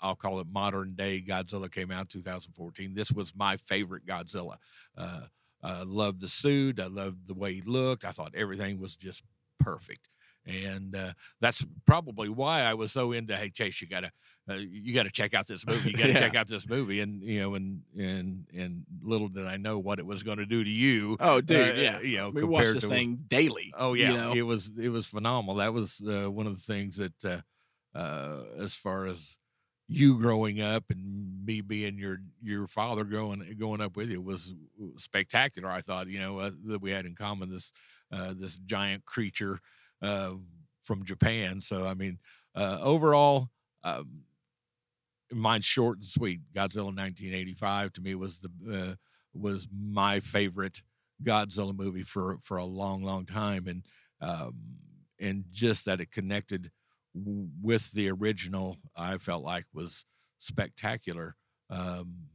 I'll call it modern day Godzilla came out in 2014, this was my favorite Godzilla. Uh, I loved the suit. I loved the way he looked. I thought everything was just perfect. And uh, that's probably why I was so into. Hey, Chase, you gotta, uh, you gotta check out this movie. You gotta Yeah. check out this movie. And you know, and and and little did I know what it was going to do to you. Oh, dude, uh, yeah. you know, we watch compared this to- thing daily. Oh you yeah, know? it was it was phenomenal. That was uh, one of the things that, uh, as far as you growing up and me being your your father growing going up with you was spectacular. I thought you know uh, that we had in common this uh, this giant creature uh, from Japan. So I mean, uh, overall. Um, mine's short and sweet. Godzilla 1985 to me was the uh, was my favorite Godzilla movie for for a long, long time, and um, and just that it connected with the original, I felt like was spectacular. Um,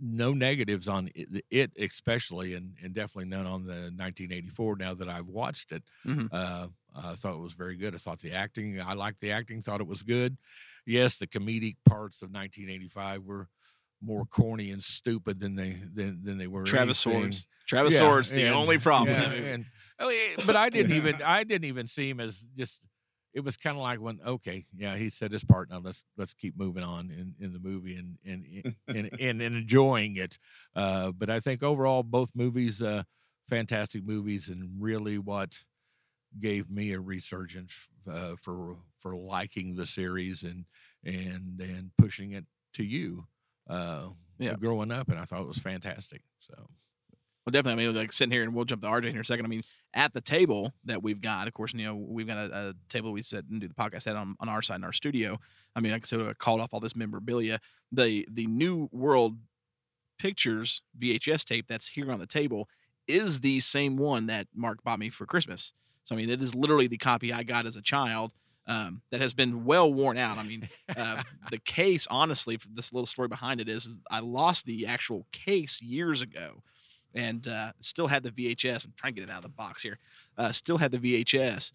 no negatives on it, it especially, and, and definitely none on the 1984. Now that I've watched it, Mhm. uh, I thought it was very good. I thought the acting, I liked the acting, thought it was good. Yes, the comedic parts of 1985 were more corny and stupid than they than, than they were. Travis anything. Swords. Travis Yeah, Swords, the and- only problem. yeah, with that movie. and oh, but I didn't even I didn't even see him as just. It was kind of like when okay, yeah, he said his part. Now let's let's keep moving on in, in the movie and and and, and, and enjoying it. Uh, but I think overall, both movies, uh, fantastic movies, and really what gave me a resurgence uh, for for liking the series and and and pushing it to you. Uh, Yeah. growing up, and I thought it was fantastic. So. Well, definitely. I mean, like sitting here, and we'll jump to RJ in here a second. I mean, at the table that we've got, of course, you know, we've got a, a table we sit and do the podcast at on, on our side in our studio. I mean, like I said, I called off all this memorabilia. The the New World Pictures VHS tape that's here on the table is the same one that Mark bought me for Christmas. So I mean, it is literally the copy I got as a child. Um, that has been well worn out. I mean, uh, the case, honestly, for this little story behind it is, is I lost the actual case years ago and uh, still had the VHS. I'm trying to get it out of the box here. Uh, still had the VHS,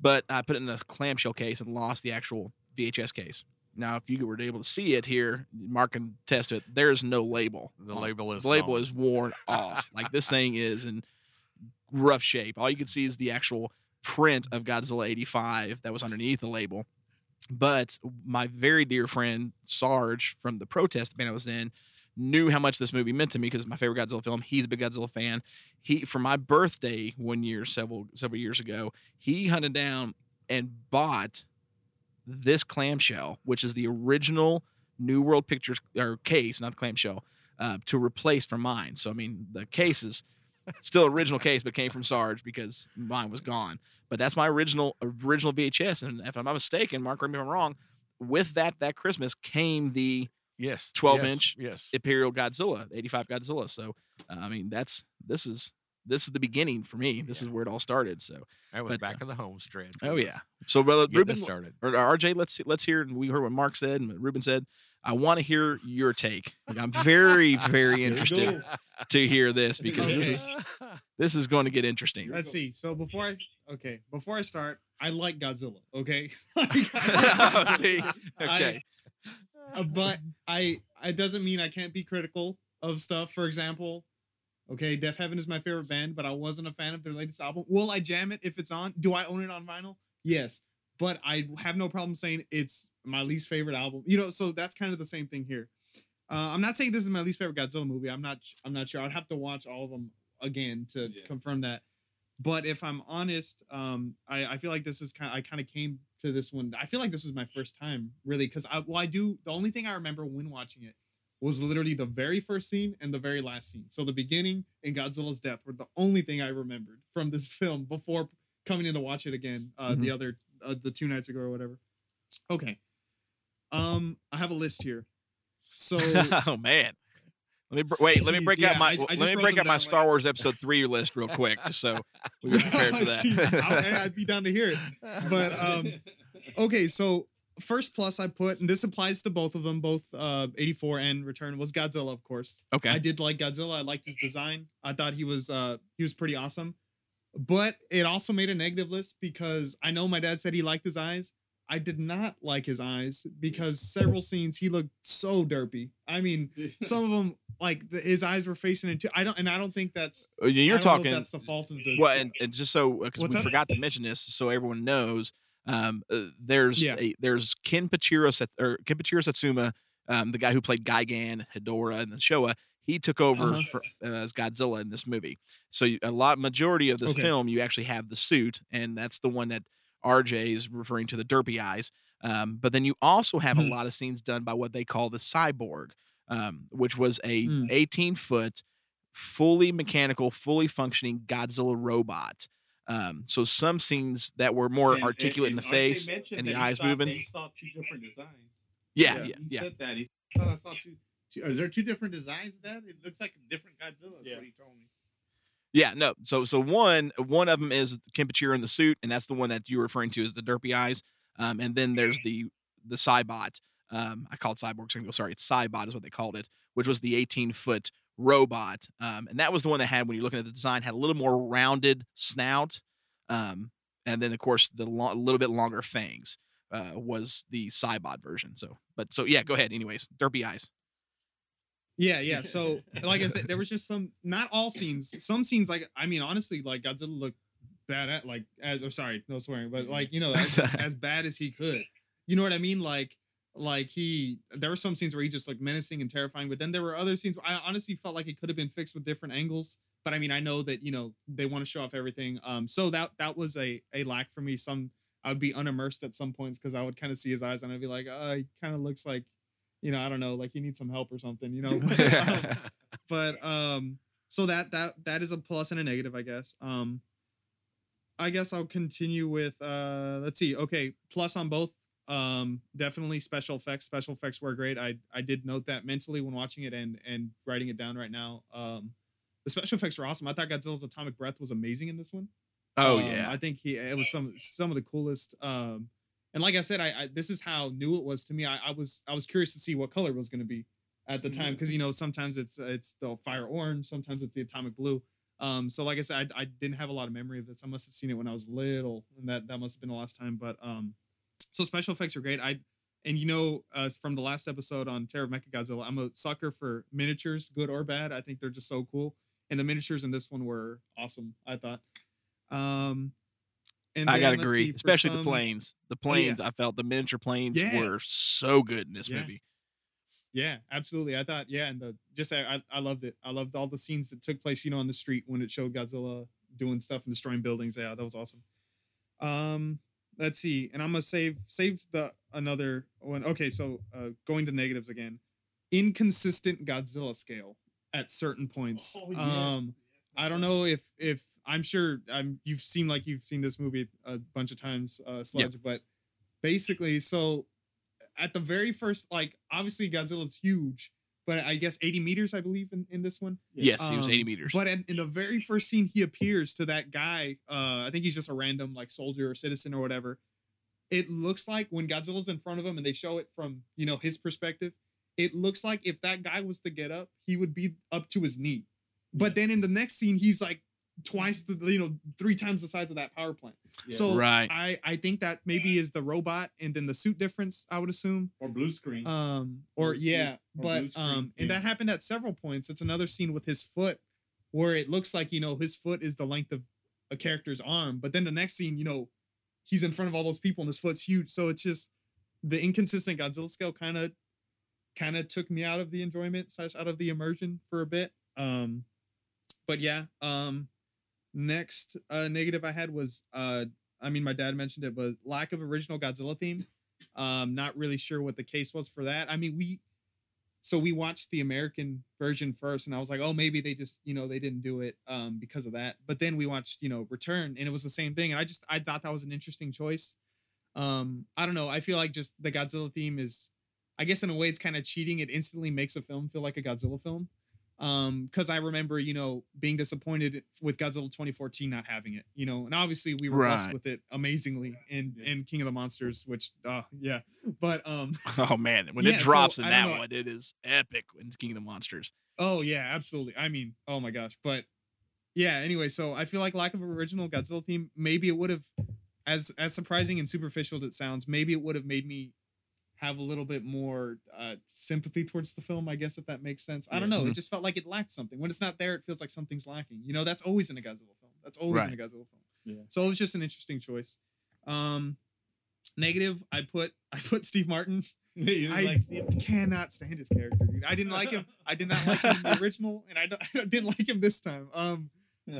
but I put it in a clamshell case and lost the actual VHS case. Now, if you were able to see it here, Mark can test it. There is no label. The label is the label is worn off. Like this thing is in rough shape. All you can see is the actual print of Godzilla 85 that was underneath the label. But my very dear friend Sarge from the protest band I was in knew how much this movie meant to me because it's my favorite Godzilla film. He's a big Godzilla fan. He for my birthday one year several several years ago, he hunted down and bought this clamshell, which is the original New World Pictures or case, not the clamshell, uh, to replace for mine. So I mean, the case is still original case, but came from Sarge because mine was gone. But that's my original original VHS, and if I'm not mistaken, Mark, correct me if I'm wrong. With that, that Christmas came the Yes. 12 yes, inch Yes. Imperial Godzilla, 85 Godzilla. So uh, I mean, that's this is this is the beginning for me. This is where it all started. So That was but, uh, back in the home stretch. oh yeah. So brother Ruben started. or RJ, let's let's hear. And we heard what Mark said and what Ruben said. I want to hear your take. Like, I'm very very interested to hear this because this is this is going to get interesting. Let's see. So before I okay, before I start, I like Godzilla. Okay. See, I- okay, Uh, but I it doesn't mean I can't be critical of stuff. For example, okay, Deafheaven is my favorite band, but I wasn't a fan of their latest album. Will I jam it if it's on? Do I own it on vinyl? Yes, but I have no problem saying it's my least favorite album. You know, so that's kind of the same thing here. Uh, I'm not saying this is my least favorite Godzilla movie. I'm not. I'm not sure. I'd have to watch all of them again to Yeah. confirm that. But if I'm honest, um, I, I feel like this is kind. I kind of came to this one. I feel like this is my first time really because I well I do the only thing I remember when watching it was literally the very first scene and the very last scene. So the beginning and Godzilla's death were the only thing I remembered from this film before coming in to watch it again uh, the other uh, the two nights ago or whatever. Okay, um, I have a list here. So oh man. Let me wait. let me break yeah, out my I- I let me break out my Star Wars Episode Three list real quick, just so we get prepared for that. I'll- I'd be down to hear it. But um, okay, so first plus I put, and this applies to both of them, both uh 84 and Return, was Godzilla, of course. Okay. I did like Godzilla. I liked his design. I thought he was uh he was pretty awesome. But it also made a negative list because I know my dad said he liked his eyes. I did not like his eyes because several scenes he looked so derpy. I mean, some of them like the, his eyes were facing into. I don't, and I don't think that's. Uh, You're I don't know if talking. that's the fault of the. Well, and, and just so because we up? forgot to mention this, so everyone knows, um, uh, there's Yeah. a, there's Kenpachiro Sat- or Kenpachiro Satsuma, um, the guy who played Gigan, Hedora, and the Showa. He took over Uh-huh. for, uh, as Godzilla in this movie. So you- a lot majority of this Okay. film, you actually have the suit, and that's the one that RJ is referring to the derpy eyes. Um, but then you also have a Mhm. lot of scenes done by what they call the cyborg, um, which was a Mm. 18 foot, fully mechanical, fully functioning Godzilla robot. Um, so some scenes that were more And- and- articulate in the RJ face and the eyes moving. They saw two different designs. Yeah, yeah, yeah. he yeah. said that. He thought I saw two. two is there two different designs? Dad? It looks like a different Godzilla. Yeah. what he told me. Yeah, no. So so one one of them is Kempachiro in the suit, and that's the one that you're referring to as the derpy eyes. Um, and then there's the the Cybot. Um, I called Cyborg. Can sorry, it's Cybot is what they called it, which was the 18 foot robot. Um, and that was the one that had when you're looking at the design had a little more rounded snout. Um, and then of course the lo- a little bit longer fangs uh, was the Cybot version. So, but so yeah, go ahead. Anyways, derpy eyes. Yeah, yeah. So, like I said, there was just some, not all scenes. Some scenes, like I mean, honestly, like Godzilla looked bad at, like as. Oh, sorry, no swearing, but like you know, as, as bad as he could. You know what I mean? Like, like he. There were some scenes where he just looked menacing and terrifying, but then there were other scenes. Where I honestly felt like it could have been fixed with different angles. But I mean, I know that you know they want to show off everything. Um, so that that was a a lack for me. Some I would be unimmersed at some points because I would kind of see his eyes and I'd be like, oh, he kind of looks like you know, I don't know, like you need some help or something, you know. Um, but um, so that that that is a plus and a negative, I guess. Um, I guess I'll continue with uh, let's see. Okay, plus on both. Um, definitely special effects. Special effects were great. I I did note that mentally when watching it and and writing it down right now. Um, the special effects were awesome. I thought Godzilla's atomic breath was amazing in this one. Oh Um, yeah. I think he it was some some of the coolest. Um, and like I said, I, I this is how new it was to me. I, I was I was curious to see what color it was going to be at the time because you know sometimes it's it's the fire orange, sometimes it's the atomic blue. Um, so like I said, I, I didn't have a lot of memory of this. I must have seen it when I was little, and that that must have been the last time. But um, so special effects are great. I and you know uh, from the last episode on Terror of Mechagodzilla, I'm a sucker for miniatures, good or bad. I think they're just so cool, and the miniatures in this one were awesome. I thought. Um, and I gotta agree, see, for especially the planes. The Oh, yeah. planes, I felt the miniature planes Yeah. were so good in this Yeah. movie. Yeah, absolutely. I thought, yeah, and the just I, I I loved it. I loved all the scenes that took place, you know, on the street when it showed Godzilla doing stuff and destroying buildings. Yeah, that was awesome. Um, let's see, and I'm gonna save save the another one. Okay, so uh, going to negatives again. Inconsistent Godzilla scale at certain points. Oh, yes. Um, I don't know if if I'm sure I'm you've seen like you've seen this movie a bunch of times, uh, Sludge, but basically, so at the very first, like obviously Godzilla's huge, but I guess 80 meters, I believe, in, in this one. Yes, he was Um, 80 meters. But in, in the very first scene, he appears to that guy. Uh, I think he's just a random like soldier or citizen or whatever. It looks like when Godzilla's in front of him and they show it from you know his perspective, it looks like if that guy was to get up, he would be up to his knee. But then in the next scene, he's like twice the you know three times the size of that power plant. Yeah. So right. I I think that maybe is the robot and then the suit difference. I would assume. or blue screen. Um, or Blue screen- yeah, or but screen, um, and yeah. that happened at several points. It's another scene with his foot, where it looks like you know his foot is the length of a character's arm, but then the next scene, you know, he's in front of all those people and his foot's huge. So it's just the inconsistent Godzilla scale kind of kind of took me out of the enjoyment slash out of the immersion for a bit. Um, but yeah, um, next uh negative I had was uh, I mean my dad mentioned it, but lack of original Godzilla theme. Um, not really sure what the case was for that. I mean, we so we watched the American version first, and I was like, oh, maybe they just, you know, they didn't do it um because of that. But then we watched, you know, Return, and it was the same thing. And I just I thought that was an interesting choice. Um, I don't know. I feel like just the Godzilla theme is, I guess in a way, it's kind of cheating. It instantly makes a film feel like a Godzilla film. Um, because I remember, you know, being disappointed with Godzilla 2014 not having it, you know, and obviously we were blessed with it amazingly in in King of the Monsters, which uh yeah. But um Oh man, when Yeah, it so, drops in I that know. one, it is epic in King of the Monsters. Oh yeah, absolutely. I mean, oh my gosh. But yeah, anyway, so I feel like lack of original Godzilla theme, maybe it would have as as surprising and superficial as it sounds, maybe it would have made me have a little bit more uh sympathy towards the film, I guess if that makes sense. I don't know. Mhm. It just felt like it lacked something. When it's not there, it feels like something's lacking. You know, that's always in a Godzilla film. That's always in a Godzilla film. Yeah. So it was just an interesting choice. Um negative, I put I put Steve Martin You didn't I like Steve? cannot stand his character, dude. I didn't like him. I did not like him in the original, and I, don't- I didn't like him this time. Um,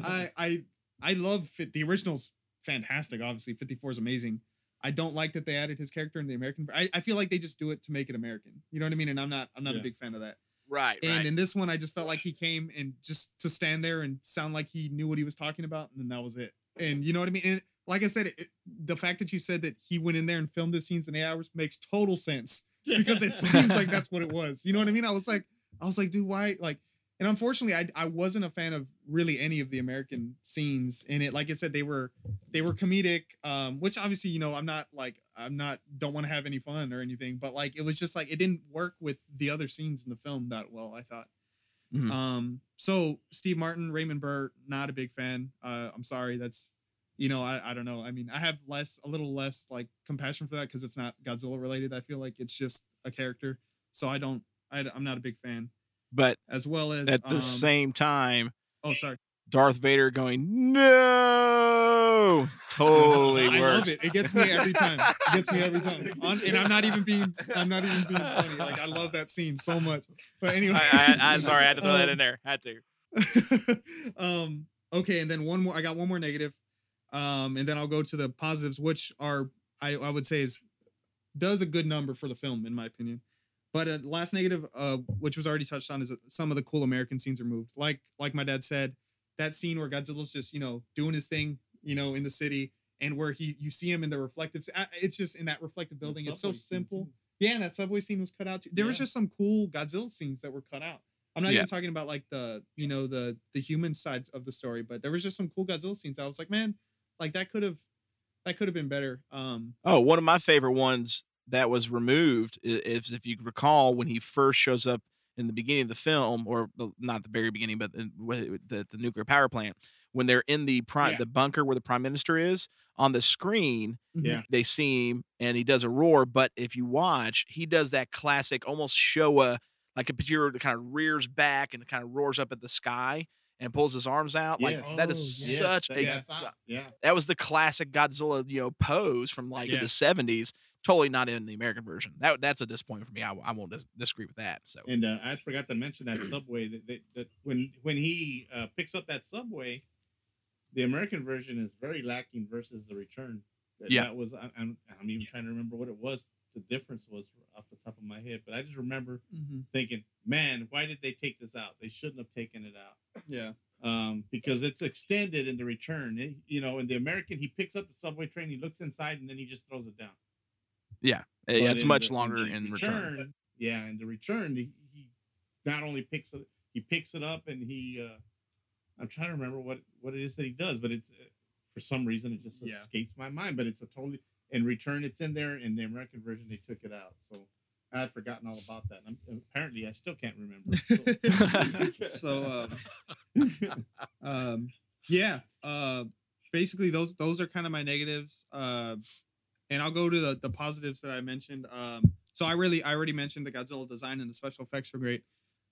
I I I love fit. The original's fantastic. Obviously, Fifty Four is amazing. I don't like that they added his character in the American. I, I feel like they just do it to make it American. You know what I mean? And I'm not I'm not Yeah. a big fan of that. Right, And in this one, I just felt like he came and just to stand there and sound like he knew what he was talking about, and then that was it. And you know what I mean? And like I said, it, the fact that you said that he went in there and filmed his scenes in eight hours makes total sense because it seems like that's what it was. You know what I mean? I was like, I was like, dude, why? Like, and unfortunately, I I wasn't a fan of really any of the American scenes in it. Like I said, they were they were comedic, um, which obviously, you know, I'm not like I'm not don't want to have any fun or anything, but like it was just like it didn't work with the other scenes in the film that well. I thought. Mhm. Um, so Steve Martin, Raymond Burr, not a big fan. Uh, I'm sorry, that's you know, I, I don't know. I mean, I have less, a little less like compassion for that because it's not Godzilla related. I feel like it's just a character. So I don't, I, I'm not a big fan. But As well as at the um, same time, Oh, sorry. Darth Vader going no totally I works. love it. It gets me every time. It gets me every time. On, and I'm not even being, I'm not even being funny. Like I love that scene so much. But anyway, I, I, I'm sorry, I had to throw that Um, in there. Had to. um okay and then one more i got one more negative um and then i'll go to the positives which are i i would say is does a good number for the film in my opinion but uh, last negative uh which was already touched on is that some of the cool american scenes are moved like like my dad said that scene where godzilla's just you know doing his thing you know in the city and where he you see him in the reflective uh, it's just in that reflective building it's so simple yeah and that subway scene was cut out too. there was just some cool godzilla scenes that were cut out I'm not Yeah. even talking about like the you know the the human sides of the story, but there was just some cool Godzilla scenes. I was like, man, like that could have that could have been better. Um, Oh, one of my favorite ones that was removed i- is if you recall when he first shows up in the beginning of the film, or not the very beginning, but in, with the, the nuclear power plant, when they're in the prime Yeah. the bunker where the prime minister is on the screen, mm-hmm. Yeah. they see him and he does a roar. But if you watch, he does that classic almost Showa, like a picture that kind of rears back and kind of roars up at the sky and pulls his arms out. Like Yes. that Oh, is yes, such that- a that's. Uh, yeah. that was the classic Godzilla, you know, pose from like Yeah. the seventies. Totally not in the American version. That that's a disappointment for me. I, I won't dis- disagree with that. So And uh, I forgot to mention that subway that, that, that when when he uh, picks up that subway, the American version is very lacking versus the return. That, Yeah. that was I, I'm I'm even trying to remember what it was. The difference was off the top of my head, but I just remember thinking, man, why did they take this out? They shouldn't have taken it out. yeah, um, because it's extended in the return. It- you know, in the American, he picks up the subway train, he looks inside, and then he just throws it down. Yeah, But it's much the- longer the in return. Yeah, in the return, he, he not only picks it, he picks it up, and he. Uh, I'm trying to remember what what it is that he does, but it's uh, for some reason it just Yeah. escapes my mind. But it's a totally in return, it's in there. In the American version, they took it out, so. I had forgotten all about that. And I'm- apparently, I still can't remember. So, so um, um, yeah, uh, basically those those are kind of my negatives. Uh, and I'll go to the the positives that I mentioned. Um, so I really I already mentioned the Godzilla design and the special effects were great.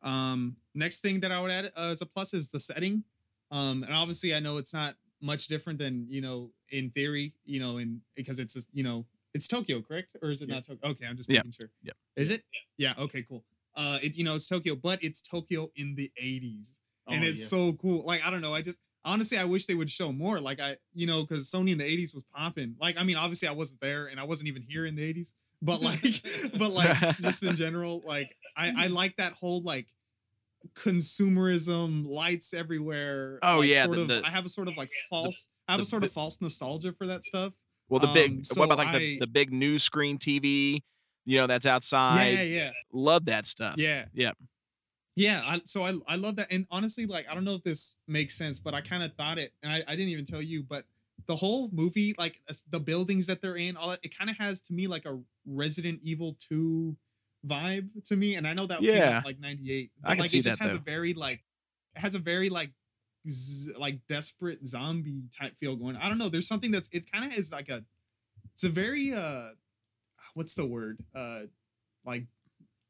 Um, next thing that I would add uh, as a plus is the setting. Um, and obviously I know it's not much different than you know in theory, you know, in because it's just, you know it's Tokyo, correct? Or is it Yeah. not Tokyo? Okay, I'm just Yeah. making sure. Yep. Is it? Yeah. Okay. Cool. Uh, it you know it's Tokyo, but it's Tokyo in the 80s and Oh, it's yes. so cool. Like I don't know, I just honestly I wish they would show more. Like I, you know, because Sony in the '80s was popping. Like I mean, obviously I wasn't there and I wasn't even here in the '80s, but like, but like just in general, like I I like that whole like consumerism, lights everywhere. Oh, like, yeah, sort the- of. the- I have a sort of like false. I have a sort of false nostalgia for that stuff. Well, the big. Um, so what about like the, I- the big news screen TV? You know, that's outside. yeah, yeah, Love that stuff. yeah. Yep. Yeah, I, so I I love that, and honestly, like I don't know if this makes sense, but I kind of thought it, and I, I didn't even tell you, but the whole movie, like the buildings that they're in, all that, it kind of has to me like a Resident Evil Two vibe to me, and I know that Yeah. out like '98, I but can like it just that, has a very like it has a very like z- like desperate zombie type feel going. I don't know. There's something that's it kind of is like a it's a very uh what's the word uh like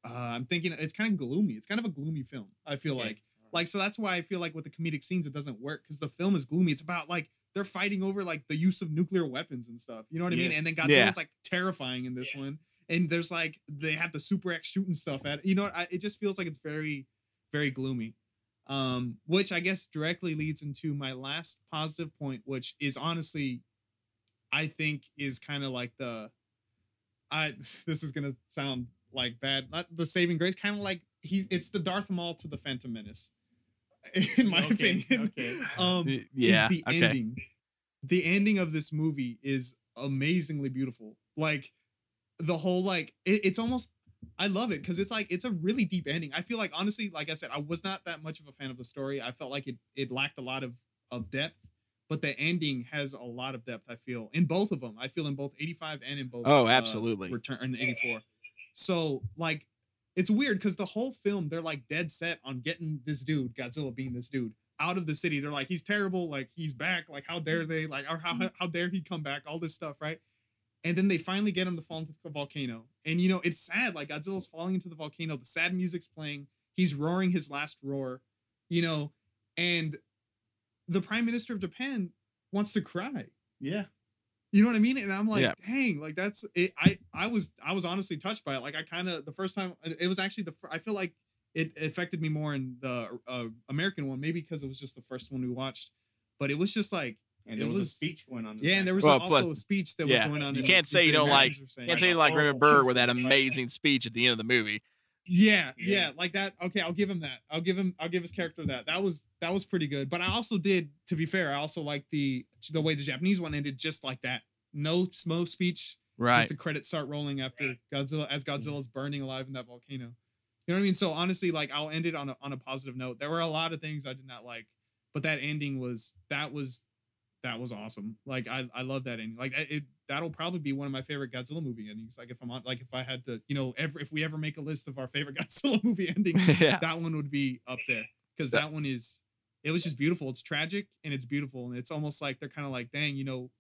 uh I'm thinking it's kind of gloomy. It's kind of a gloomy film. I feel Okay. like like so that's why I feel like with the comedic scenes it doesn't work because the film is gloomy. It's about like they're fighting over like the use of nuclear weapons and stuff. You know what I mean? And then Yes. Godzilla's Yeah. like terrifying in this one. And there's like they have the Super X shooting stuff at it. You know, I, it just feels like it's very, very gloomy. Um, which I guess directly leads into my last positive point, which is honestly, I think is kind of like the, I this is gonna sound like bad, not the saving grace, kind of like he's it's the Darth Maul to the Phantom Menace, in my Okay, opinion. okay. Um, yeah. is the okay. ending. The ending of this movie is amazingly beautiful. Like the whole like it, it's almost I love it because it's like it's a really deep ending. I feel like honestly, like I said, I was not that much of a fan of the story. I felt like it it lacked a lot of of depth, but the ending has a lot of depth. I feel in both of them. I feel in both eighty five and in both. Oh, uh, absolutely. Return in eighty four. So like it's weird because the whole film they're like dead set on getting this dude Godzilla being this dude out of the city. They're like he's terrible, like he's back, like how dare they, like or how mm-hmm. how dare he come back, all this stuff, right? And then they finally get him to fall into the volcano, and you know it's sad. Like Godzilla's falling into the volcano, the sad music's playing, he's roaring his last roar, you know, and the prime minister of Japan wants to cry. Yeah. You know what I mean? And I'm like, Yeah. dang, like that's it. I I was I was honestly touched by it. Like I kind of the first time it was actually the I feel like it affected me more in the uh, American one, maybe because it was just the first one we watched. But it was just like And It there was, was- a speech going on. yeah, and there was Well, also plus- a speech that yeah, was going on. you can't say you don't like- Americans. Can't say Like you a like Raymond Burr with that amazing speech at the end of the movie. Yeah, yeah, Yeah. like that. Okay, I'll give him that. I'll give him. I'll give his character that. That was that was pretty good. But I also did, to be fair, I also like the the way the Japanese one ended, just like that. No no speech, Right. just the credits start rolling after Godzilla as mm-hmm. Godzilla's burning alive in that volcano. You know what I mean? So honestly, like I'll end it on a on a positive note. There were a lot of things I did not like, but that ending was that was that was awesome. Like I I love that ending. Like it that'll probably be one of my favorite Godzilla movie endings. Like if I'm on like if I had to, you know, ever if we ever make a list of our favorite Godzilla movie endings, yeah. that one would be up there because That- that one is it was just beautiful. It's tragic and it's beautiful and it's almost like they're kind of like, dang, you know,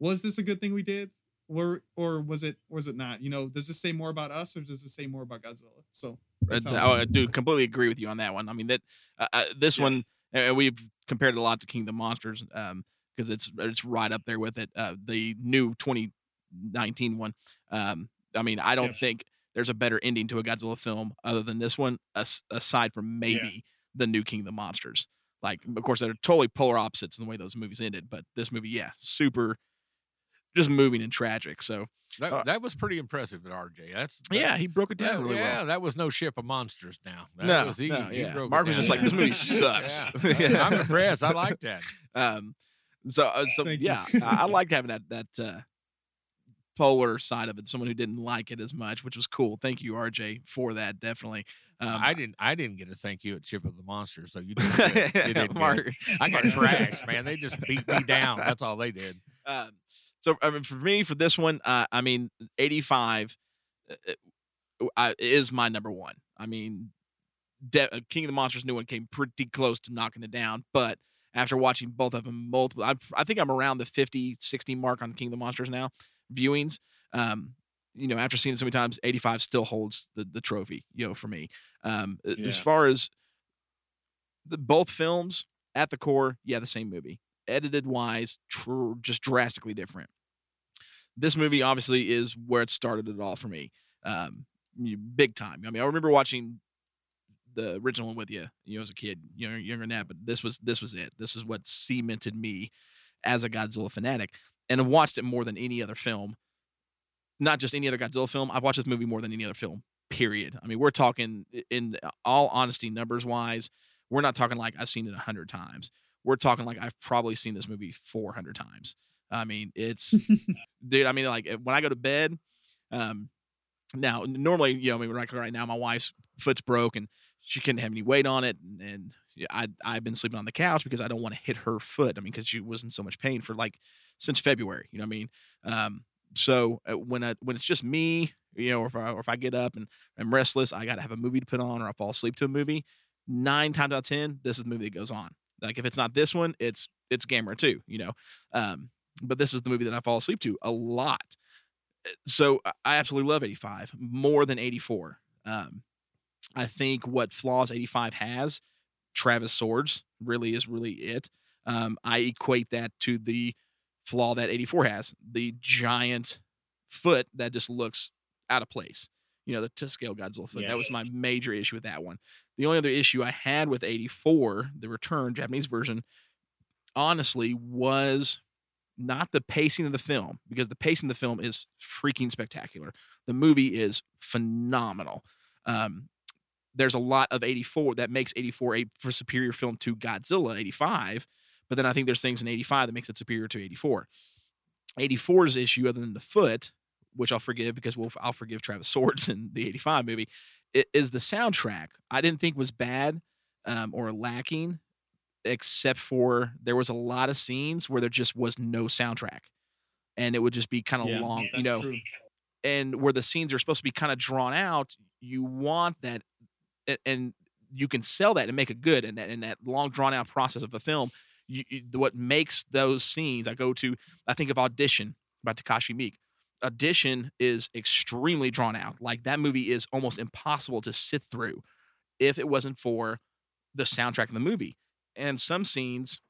was this a good thing we did, or or was it was it not? You know, does this say more about us or does this say more about Godzilla? So that's That's, how I do completely agree with you on that one. I mean that uh, uh, this Yeah. one uh, we've compared a lot to King of the Monsters um because it's it's right up there with it. Uh, the new 2019 one. Um, I mean I don't Yeah. think there's a better ending to a Godzilla film other than this one, as, aside from maybe the new King of the Monsters. Like of course they're totally polar opposites in the way those movies ended, but this movie, yeah, super, just moving and tragic. So That, Uh, that was pretty impressive at RJ. That's, yeah, he broke it that- down really yeah, well. Yeah, that was no ship of monsters. Now, that No, was he, no, he yeah. broke it Mark was just like, "This movie sucks." Yeah, Yeah. I'm impressed. I like that. Um, so, uh, so Thank yeah, I, I liked having that that uh, polar side of it. Someone who didn't like it as much, which was cool. Thank you, RJ, for that. Definitely. Um, I didn't. I didn't get a thank you at Chip of the Monster, so you did. Good. You did. Mark, I got trashed, man. They just beat me down. That's all they did. Um, so I mean, for me, for this one, uh, I mean, eighty-five uh, uh, uh, is my number one. I mean, De- uh, King of the Monsters new one came pretty close to knocking it down, but after watching both of them multiple, I, I think I'm around the 50, 60 mark on King of the Monsters now viewings. Um, you know, after seeing it so many times, 85 still holds the the trophy. You know, for me, um, a- as far as the both films at the core, yeah, the same movie edited wise, tr- just drastically different. This movie obviously is where it started it all for me, um, big time. I mean, I remember watching the original one with you, you know, as a kid, younger, younger than that, but this was this was it. This is what cemented me as a Godzilla fanatic, and I've watched it more than any other film. Not just any other Godzilla film. I've watched this movie more than any other film. Period. I mean, we're talking in all honesty, numbers wise. We're not talking like I've seen it a hundred times we're talking like I've probably seen this movie 400 times. I mean, it's dude. I mean, like eh, when I go to bed, um, now normally, you know, I mean, like right now, my wife's foot's broke and she couldn't have any weight on it, and, and I I've been sleeping on the couch because I don't want to hit her foot. I mean, because she was in so much pain for like since February. You know what I mean? Um, so uh, when I when it's just me, you know, or if I, or if I get up and I'm restless, I got to have a movie to put on, or I fall asleep to a movie. Nine times out of ten, this is the movie that goes on. Like if it's not this one, it's it's Gamera 2. You know, um, but this is the movie that I fall asleep to a lot. Uh, So I- absolutely love 85 more than 84. Um, I think what flaws 85 has, Travis Swords really is really it. Um, I equate that to the flaw that 84 has, the giant foot that just looks out of place. You know, the to scale Godzilla foot. Yeah. That was my major issue with that one. The only other issue I had with 84, the return Japanese version, honestly, was not the pacing of the film, because the pacing of the film is freaking spectacular. The movie is phenomenal. Um, there's a lot of 84 that makes 84 a for superior film to Godzilla 85, but then I think there's things in 85 that makes it superior to 84. 84's issue, other than the foot, which I'll forgive because we'll, I'll forgive Travis Swords in the 85 movie, is the soundtrack. I didn't think was bad um, or lacking, except for there was a lot of scenes where there just was no soundtrack, and it would just be kind of Yeah, long, you know true. and where the scenes are supposed to be kind of drawn out, you want that, and you can sell that and make it good. And that, and that long drawn out process of a film, you, you- what makes those scenes, I go to, I think of Audition by Takashi Miike. Audition is extremely drawn out. Like that movie is almost impossible to sit through if it wasn't for the soundtrack of the movie. And some scenes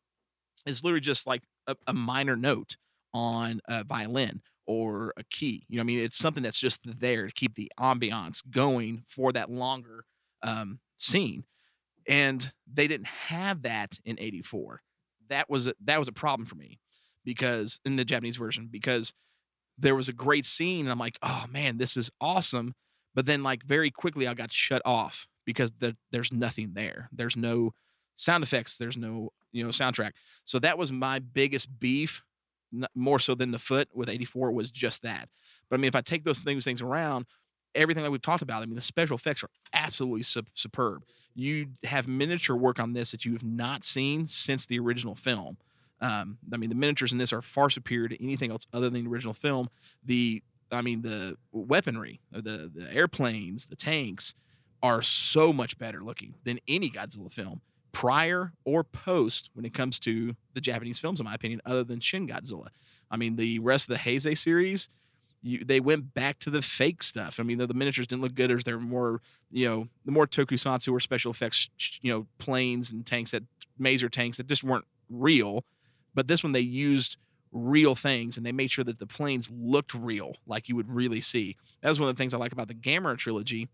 is literally just like a, a minor note on a violin or a key. You know, I mean, it's something that's just there to keep the ambiance going for that longer um, scene. And they didn't have that in '84. That was a, that was a problem for me because in the Japanese version because there was a great scene and I'm like, oh man, this is awesome. But then like very quickly I got shut off because the, there's nothing there. There's no sound effects. There's no you know soundtrack. So that was my biggest beef more so than the foot with 84 was just that. But I mean, if I take those things things around, everything that we've talked about, I mean, the special effects are absolutely sup- superb. You have miniature work on this that you have not seen since the original film. Um, I mean, the miniatures in this are far superior to anything else other than the original film. The, I mean, the weaponry, uh, the the airplanes, the tanks are so much better looking than any Godzilla film prior or post when it comes to the Japanese films, in my opinion, other than Shin Godzilla. I mean, the rest of the Heisei series, you, they went back to the fake stuff. I mean, the, the miniatures didn't look good. As they're more, you know, the more tokusatsu or special effects, you know, planes and tanks that maser tanks that just weren't real. But this one they used real things and they made sure that the planes looked real, like you would really see. That was one of the things I like about the Gamera trilogy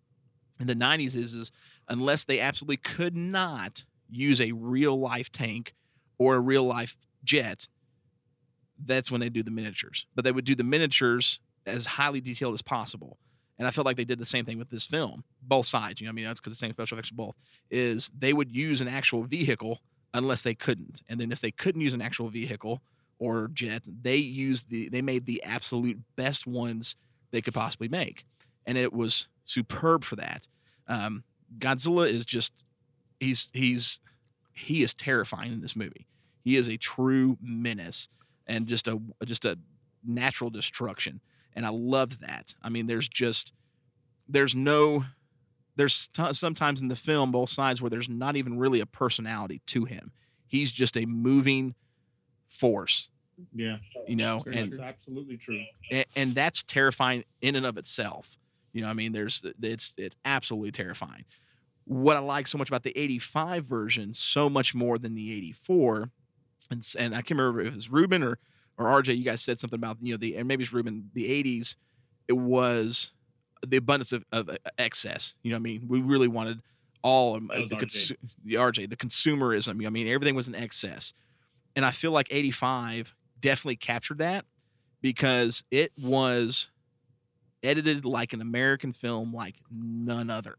in the 90s is, is unless they absolutely could not use a real life tank or a real life jet, that's when they do the miniatures. But they would do the miniatures as highly detailed as possible. And I felt like they did the same thing with this film, both sides. You know, I mean, that's because the same special effects both. Is they would use an actual vehicle unless they couldn't, and then if they couldn't use an actual vehicle or jet, they used the they made the absolute best ones they could possibly make, and it was superb for that. Um, Godzilla is just he's he's he is terrifying in this movie. He is a true menace and just a just a natural destruction, and I love that. I mean, there's just there's no there's t- sometimes in the film both sides where there's not even really a personality to him. He's just a moving force, Yeah, you know, and that's absolutely true. and, and that's terrifying in and of itself. You know, I mean, there's it's it's absolutely terrifying. What I like so much about the 85 version, so much more than the 84, and and I can't remember if it was Ruben or or RJ. You guys said something about you know the and maybe it's Ruben. The 80s, it was the abundance of, of uh, excess. You know, what I mean, we really wanted all um, the, RJ. consu- the RJ, the consumerism. I mean, everything was in excess, and I feel like 85 definitely captured that because it was edited like an American film, like none other.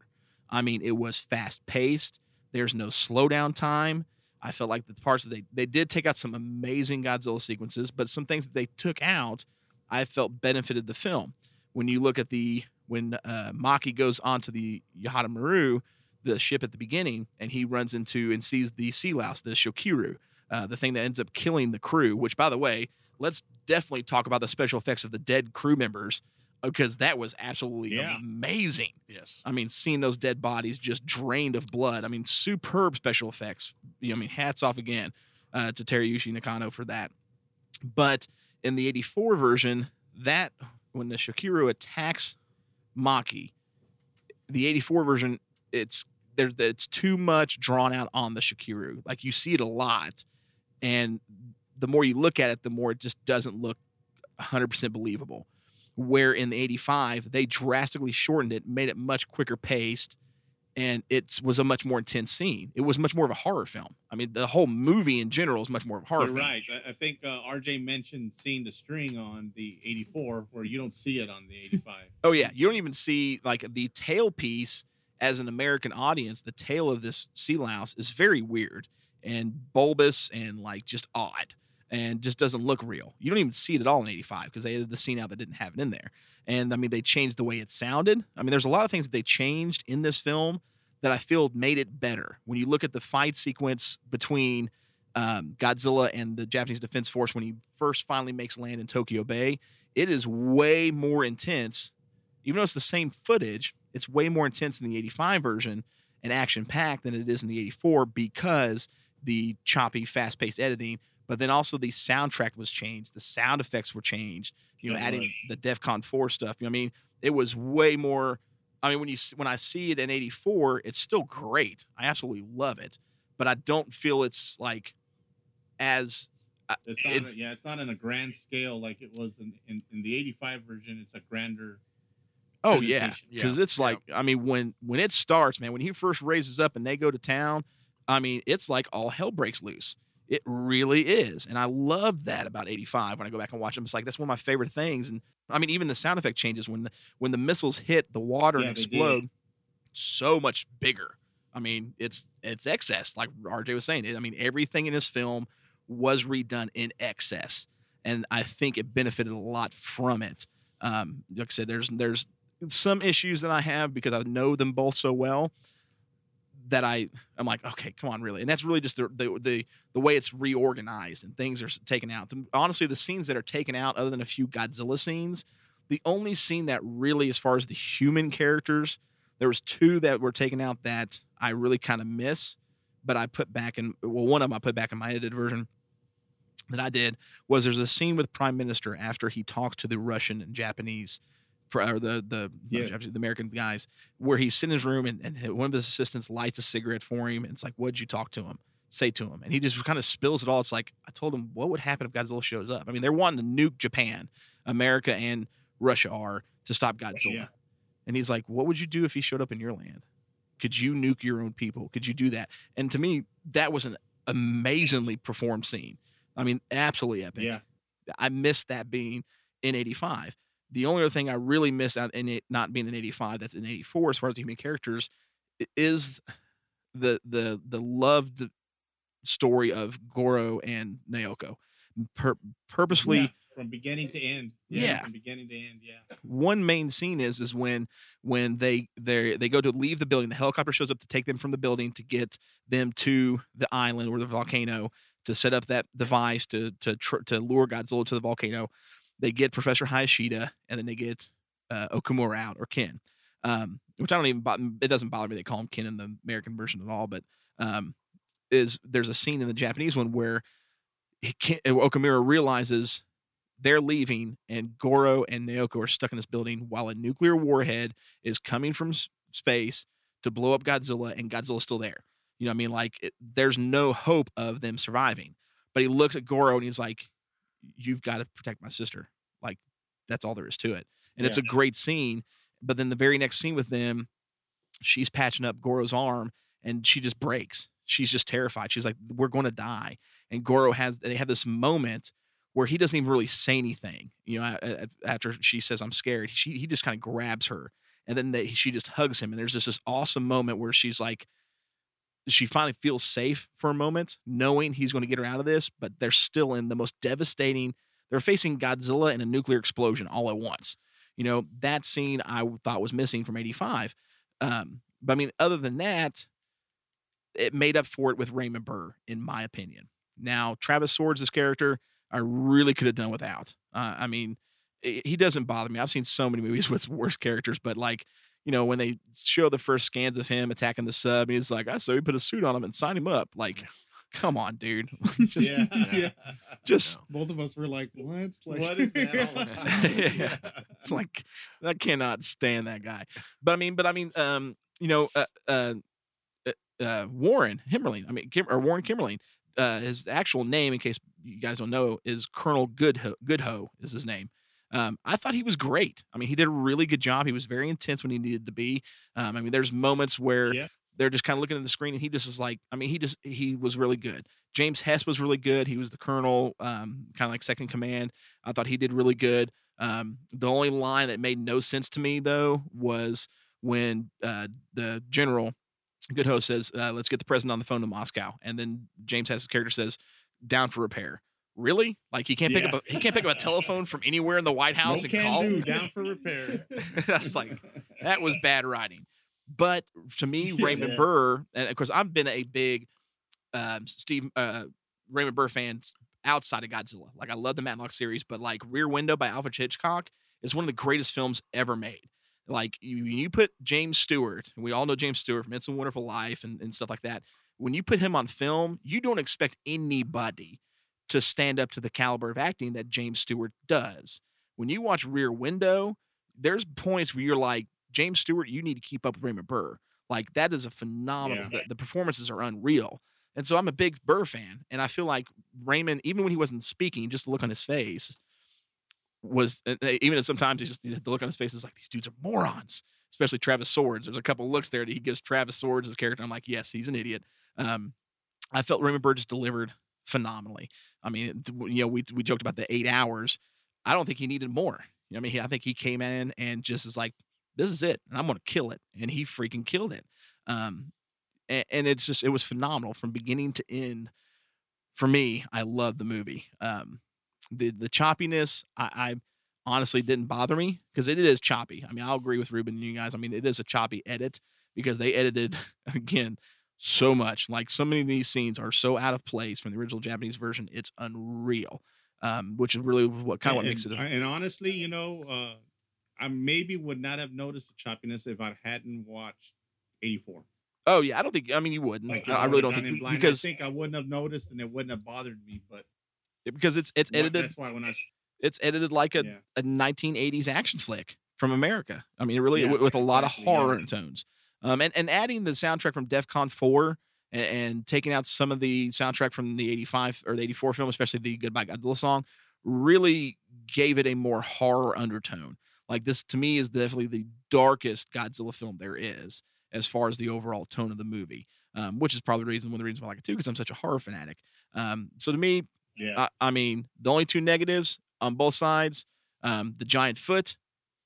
I mean, it was fast paced. There's no slowdown time. I felt like the parts that they they did take out some amazing Godzilla sequences, but some things that they took out, I felt benefited the film. When you look at the when uh, Maki goes onto the Yahata Maru, the ship at the beginning, and he runs into and sees the sea louse, the Shokiru, uh, the thing that ends up killing the crew. Which, by the way, let's definitely talk about the special effects of the dead crew members because that was absolutely Yeah. amazing. Yes. I mean, seeing those dead bodies just drained of blood. I mean, superb special effects. You know, I mean, hats off again uh, to Teruyoshi Nakano for that. But in the 84 version, that when the Shakiru attacks Maki, the 84 version, it's there it's too much drawn out on the Shakiru. Like you see it a lot, and the more you look at it, the more it just doesn't look 100% believable. Where in the 85, they drastically shortened it, made it much quicker paced, and it was a much more intense scene. It was much more of a horror film. I mean, the whole movie in general is much more of a horror You're film. right. I, think uh, RJ mentioned seeing the string on the 84, where you don't see it on the 85. Oh yeah, you don't even see like the tail piece as an American audience. The tail of this sea louse is very weird and bulbous and like just odd and just doesn't look real. You don't even see it at all in '85 because they edited the scene out that didn't have it in there. And I mean, they changed the way it sounded. I mean, there's a lot of things that they changed in this film that I feel made it better. When you look at the fight sequence between um, Godzilla and the Japanese Defense Force when he first finally makes land in Tokyo Bay, it is way more intense. Even though it's the same footage, it's way more intense in the 85 version and action packed than it is in the 84 because the choppy, fast paced editing. But then also the soundtrack was changed, the sound effects were changed. You know, adding the DefCon 4 stuff. You know, I mean, it was way more. I mean, when you when I see it in 84, it's still great. I absolutely love it, but I don't feel it's like as uh, It's not, it- yeah, it's not on a grand scale like it was in, in, in the 85 version. It's a grander. Oh yeah, because Yeah, it's like I mean when when it starts, man, when he first raises up and they go to town, I mean it's like all hell breaks loose. It really is, and I love that about '85. When I go back and watch them, it's like that's one of my favorite things. And I mean even the sound effect changes when the when the missiles hit the water Yeah, and explode, so much bigger. I mean it's it's excess, like RJ was saying. I mean everything in this film was redone in excess, and I think it benefited a lot from it. Um, like I said, there's there's some issues that I have because I know them both so well that I I'm like, okay, come on, really, and that's really just the the the, the way it's reorganized and things are taken out. The- honestly, the scenes that are taken out, other than a few Godzilla scenes, the only scene that really, as far as the human characters, there was two that were taken out that I really kind of miss, but I put back in. Well, one of them I put back in my edited version that I did was there's a scene with Prime Minister after he talks to the Russian and Japanese, or the the Yeah. The American guys, where he's sitting in his room and, and one of his assistants lights a cigarette for him. And it's like, what'd you talk to him? Say to him, and he just kind of spills it all. It's like I told him, what would happen if Godzilla shows up? I mean, they're wanting to nuke Japan, America, and Russia are to stop Godzilla. Yeah. And he's like, what would you do if he showed up in your land? Could you nuke your own people? Could you do that? And to me, that was an amazingly performed scene. I mean, absolutely epic. Yeah. I missed that being in 85. The only other thing I really miss out in it not being an 85 that's an 84 as far as the human characters is the the the loved story of Goro and Naoko. Pur- purposely Yeah, from beginning to end. Yeah. From beginning to end. Yeah. one main scene is is when when they they they go to leave the building the helicopter shows up to take them from the building to get them to the island or the volcano to set up that device to to tr- to lure Godzilla to the volcano they get Professor Hayashida and then they get uh, Okamura out or Ken um, which I don't even it doesn't bother me they call him Ken in the American version at all but um, is there's a scene in the Japanese one where he can't, Okamura realizes they're leaving and Goro and Naoko are stuck in this building while a nuclear warhead is coming from space to blow up Godzilla and Godzilla's still there. You know what I mean? Like it, there's no hope of them surviving. But he looks at Goro and he's like, you've got to protect my sister. Like that's all there is to it. And it's a great scene. But then the very next scene with them, she's patching up Goro's arm and she just breaks. She's just terrified. She's like, we're going to die. And Goro has, they have this moment where he doesn't even really say anything. You know, after she says, I'm scared, she, he just kind of grabs her and then they, she just hugs him. And there's just this awesome moment where she's like, she finally feels safe for a moment, knowing he's going to get her out of this, but they're still in the most devastating. They're facing Godzilla and a nuclear explosion all at once. You know, that scene I thought was missing from 85. Um, but I mean, other than that, it made up for it with Raymond Burr, in my opinion. Now, Travis Swords' character, I really could have done without. Uh, I mean, i- he doesn't bother me. I've seen so many movies with worse characters, but like, you know, when they show the first scans of him attacking the sub, he's like, I so we put a suit on him and sign him up. Like, come on, dude. just, yeah, Yeah. just Both of us were like, what? Like, what is that all about? Yeah. it's like I cannot stand that guy. But I mean, but I mean, um, you know, uh, uh, uh, uh Warren Himmerling. I mean, Kim, or Warren Kemmerling. Uh, his actual name, in case you guys don't know, is Colonel Goodhoe. Goodhoe is his name. Um, I thought he was great. I mean, he did a really good job. He was very intense when he needed to be. Um, I mean, there's moments where Yeah. they're just kind of looking at the screen, and he just is like, I mean, he just he was really good. James Hess was really good. He was the colonel, um, kind of like second command. I thought he did really good. Um, the only line that made no sense to me though was when uh, the general Goodhoe says, uh, "Let's get the president on the phone to Moscow," and then James Hess's character says, "Down for repair." Really? Like he can't pick Yeah. up a, he can't pick up a telephone from anywhere in the White no House and can call. do. Down for repair. That's like that was bad writing. But to me, Raymond Yeah. Burr, and of course, I've been a big um, Steve uh, Raymond Burr fan outside of Godzilla. Like I love the Matlock series, but like Rear Window by Alfred Hitchcock is one of the greatest films ever made. Like you, you put James Stewart, and we all know James Stewart from It's a Wonderful Life and, and stuff like that. When you put him on film, you don't expect anybody to stand up to the caliber of acting that James Stewart does. When you watch Rear Window, there's points where you're like, James Stewart, you need to keep up with Raymond Burr. Like that is a phenomenal. Yeah. The, the performances are unreal. And so I'm a big Burr fan, and I feel like Raymond, even when he wasn't speaking, just the look on his face was even sometimes just the look on his face is like these dudes are morons. Especially Travis Swords. There's a couple looks there that he gives Travis Swords as a character. I'm like, yes, he's an idiot. Um, I felt Raymond Burr just delivered phenomenally. I mean, you know, we we joked about the eight hours. I don't think he needed more. You know, I mean, he, I think he came in and just is like, this is it, and I'm going to kill it, and he freaking killed it. Um, and, and it's just it was phenomenal from beginning to end. For me, I love the movie. Um, the the choppiness, I, I honestly didn't bother me because it is choppy. I mean, I'll agree with Ruben and you guys. I mean, it is a choppy edit because they edited again so much. Like so many of these scenes are so out of place from the original Japanese version. It's unreal. Um, which is really what kind of what makes it. and, and honestly, you know, uh, I maybe would not have noticed the choppiness if I hadn't watched 84. Oh yeah, I don't think. I mean, you wouldn't. Like, I, I really don't think because I think I wouldn't have noticed and it wouldn't have bothered me. But because it's it's edited that's why when I it's edited like a, yeah. a 1980s action flick from America. I mean, really Yeah, with, with a lot exactly, of horror yeah. tones. Um, and and adding the soundtrack from DefCon 4 and, and taking out some of the soundtrack from the 85 or the 84 film, especially the Goodbye Godzilla song, really gave it a more horror undertone. Like this to me is definitely the darkest Godzilla film there is as far as the overall tone of the movie. Um, which is probably the reason one of the reasons why I like it too, because I'm such a horror fanatic. Um, so to me, Yeah. I, I mean, the only two negatives on both sides, um, the giant foot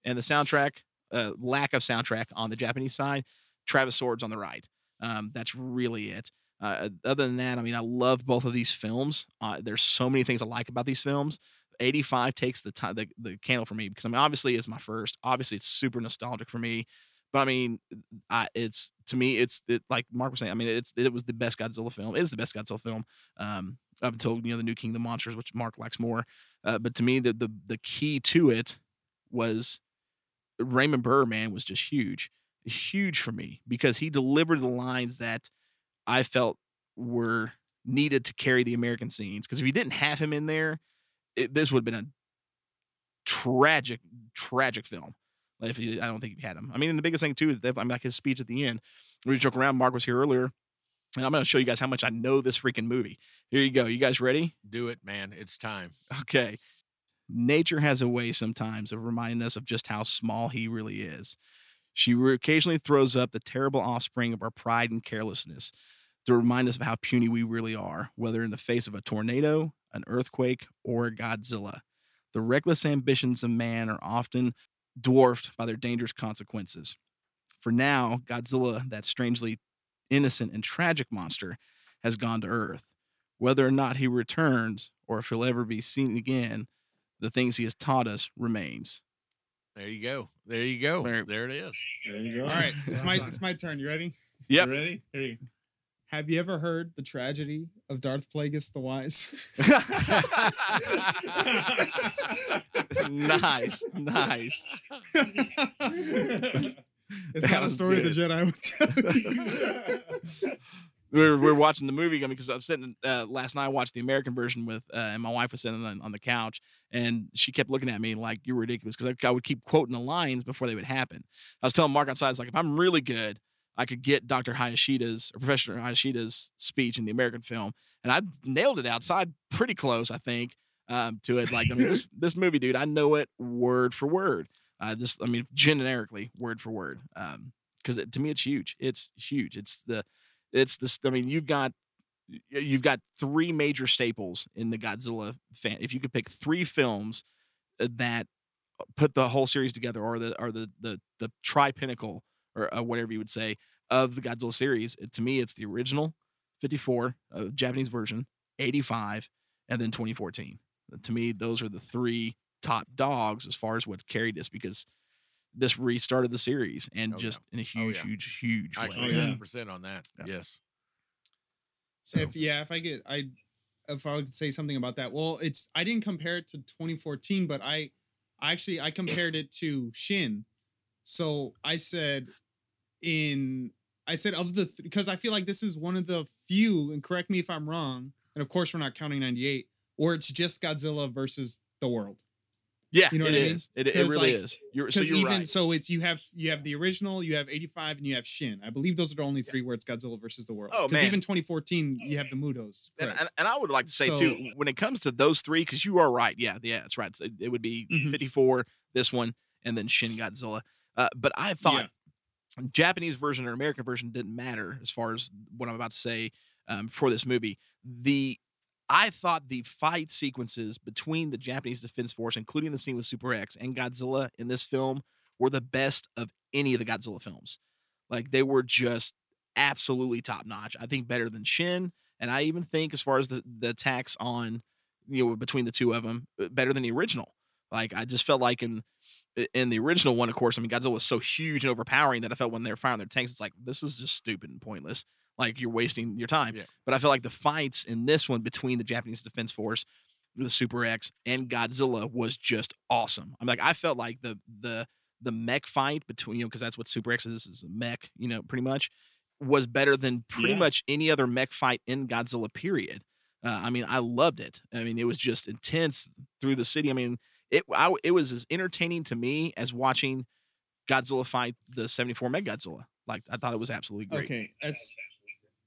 and the soundtrack, uh, lack of soundtrack on the Japanese side, Travis Swords on the right. Um, that's really it. Uh, other than that, I mean, I love both of these films. Uh, there's so many things I like about these films. 85 takes the time, the, the candle for me because I mean, obviously it's my first. Obviously, it's super nostalgic for me. But I mean, I, it's to me, it's it, like Mark was saying. I mean, it's it was the best Godzilla film. It is the best Godzilla film um, up until you know the new King of the Monsters, which Mark likes more. Uh, but to me, the the the key to it was Raymond Burr. Man, was just huge, huge for me because he delivered the lines that I felt were needed to carry the American scenes. Because if you didn't have him in there, it, this would have been a tragic, tragic film. Like, If you, I don't think you had him. I mean, and the biggest thing too is that I mean, like his speech at the end. We were joking around. Mark was here earlier, and I'm going to show you guys how much I know this freaking movie. Here you go. You guys ready? Do it, man. It's time. Okay. Nature has a way sometimes of reminding us of just how small he really is. She occasionally throws up the terrible offspring of our pride and carelessness to remind us of how puny we really are, whether in the face of a tornado, an earthquake, or a Godzilla. The reckless ambitions of man are often dwarfed by their dangerous consequences. For now, Godzilla, that strangely innocent and tragic monster, has gone to Earth. Whether or not he returns or if he'll ever be seen again, the things he has taught us remains. There you go. There you go. There- There it is. There you go. All right, it's my it's my turn. You ready? Yep. You ready? Here you Have you ever heard the tragedy of Darth Plagueis the Wise? nice, nice. it's not a was story the. Jedi would tell you. we were, we were watching the movie because I was sitting uh, last night. I watched the American version with, uh, and my wife was sitting on, on the couch, and she kept looking at me like you're ridiculous because I, I would keep quoting the lines before they would happen. I was telling Mark outside, it's like if I'm really good, I could get Dr. Hayashida's or Professor Hayashida's speech in the American film, and I nailed it outside pretty close, I think, um, to it. Like I mean, this this movie, dude, I know it word for word. Uh, just I mean, generically word for word, because it to me it's huge. It's huge. It's the it's this. I mean, you've got you've got three major staples in the Godzilla fan. If you could pick three films uh, that put the whole series together, or the or the the the tri pinnacle, or uh, whatever you would say, of the Godzilla series, it, to me, it's the original '54 uh, Japanese version, '85, and then 2014. Uh, To me, those are the three top dogs as far as what carried this because this restarted the series and Oh, yeah. just in a Oh, huge, yeah. huge, huge I way. agree Oh, 100% on that. Yeah. Yes. So- If yeah, if I get I if I would say something about that. Well, it's I didn't compare it to 2014, but I I actually I compared it to Shin. So I said in I said of the because I feel like this is one of the few, and correct me if I'm wrong, and of course we're not counting 98, where it's just Godzilla versus the world. Yeah, You know it what I mean? is. It, it really like- is. You're so even right. so, it's you have you have the original, you have 85, and you have Shin. I believe those are the only three where it's Godzilla versus the world. Oh, Because man. even 2014, you have the MUTOs. and, and, and I would like to say So- too, when it comes to those three, because you are right. Yeah, yeah, that's right. It, it would be Mhm. 54, this one, and then Shin Godzilla. Uh, but I thought Japanese version or American version didn't matter as far as what I'm about to say um, for this movie. The I thought the fight sequences between the Japanese Defense Force, including the scene with Super X and Godzilla in this film, were the best of any of the Godzilla films. Like they were just absolutely top notch. I think better than Shin, and I even think as far as the the attacks on you know between the two of them, uh, better than the original. Like I just felt like in in the original one, of course, I mean Godzilla was so huge and overpowering that I felt when they were firing their tanks, it's like this is just stupid and pointless. Like you're wasting your time. Yeah. But I feel like the fights in this one between the Japanese Defense Force, the Super X, and Godzilla was just awesome. I'm like I felt like the the the mech fight between you know because that's what Super X is is a mech you know pretty much was better than pretty Yeah. much any other mech fight in Godzilla period. Uh, I mean I loved it. I mean it was just intense through the city. I mean it I, it was as entertaining to me as watching Godzilla fight the 74 Meg Godzilla. Like I thought it was absolutely great. Okay, that's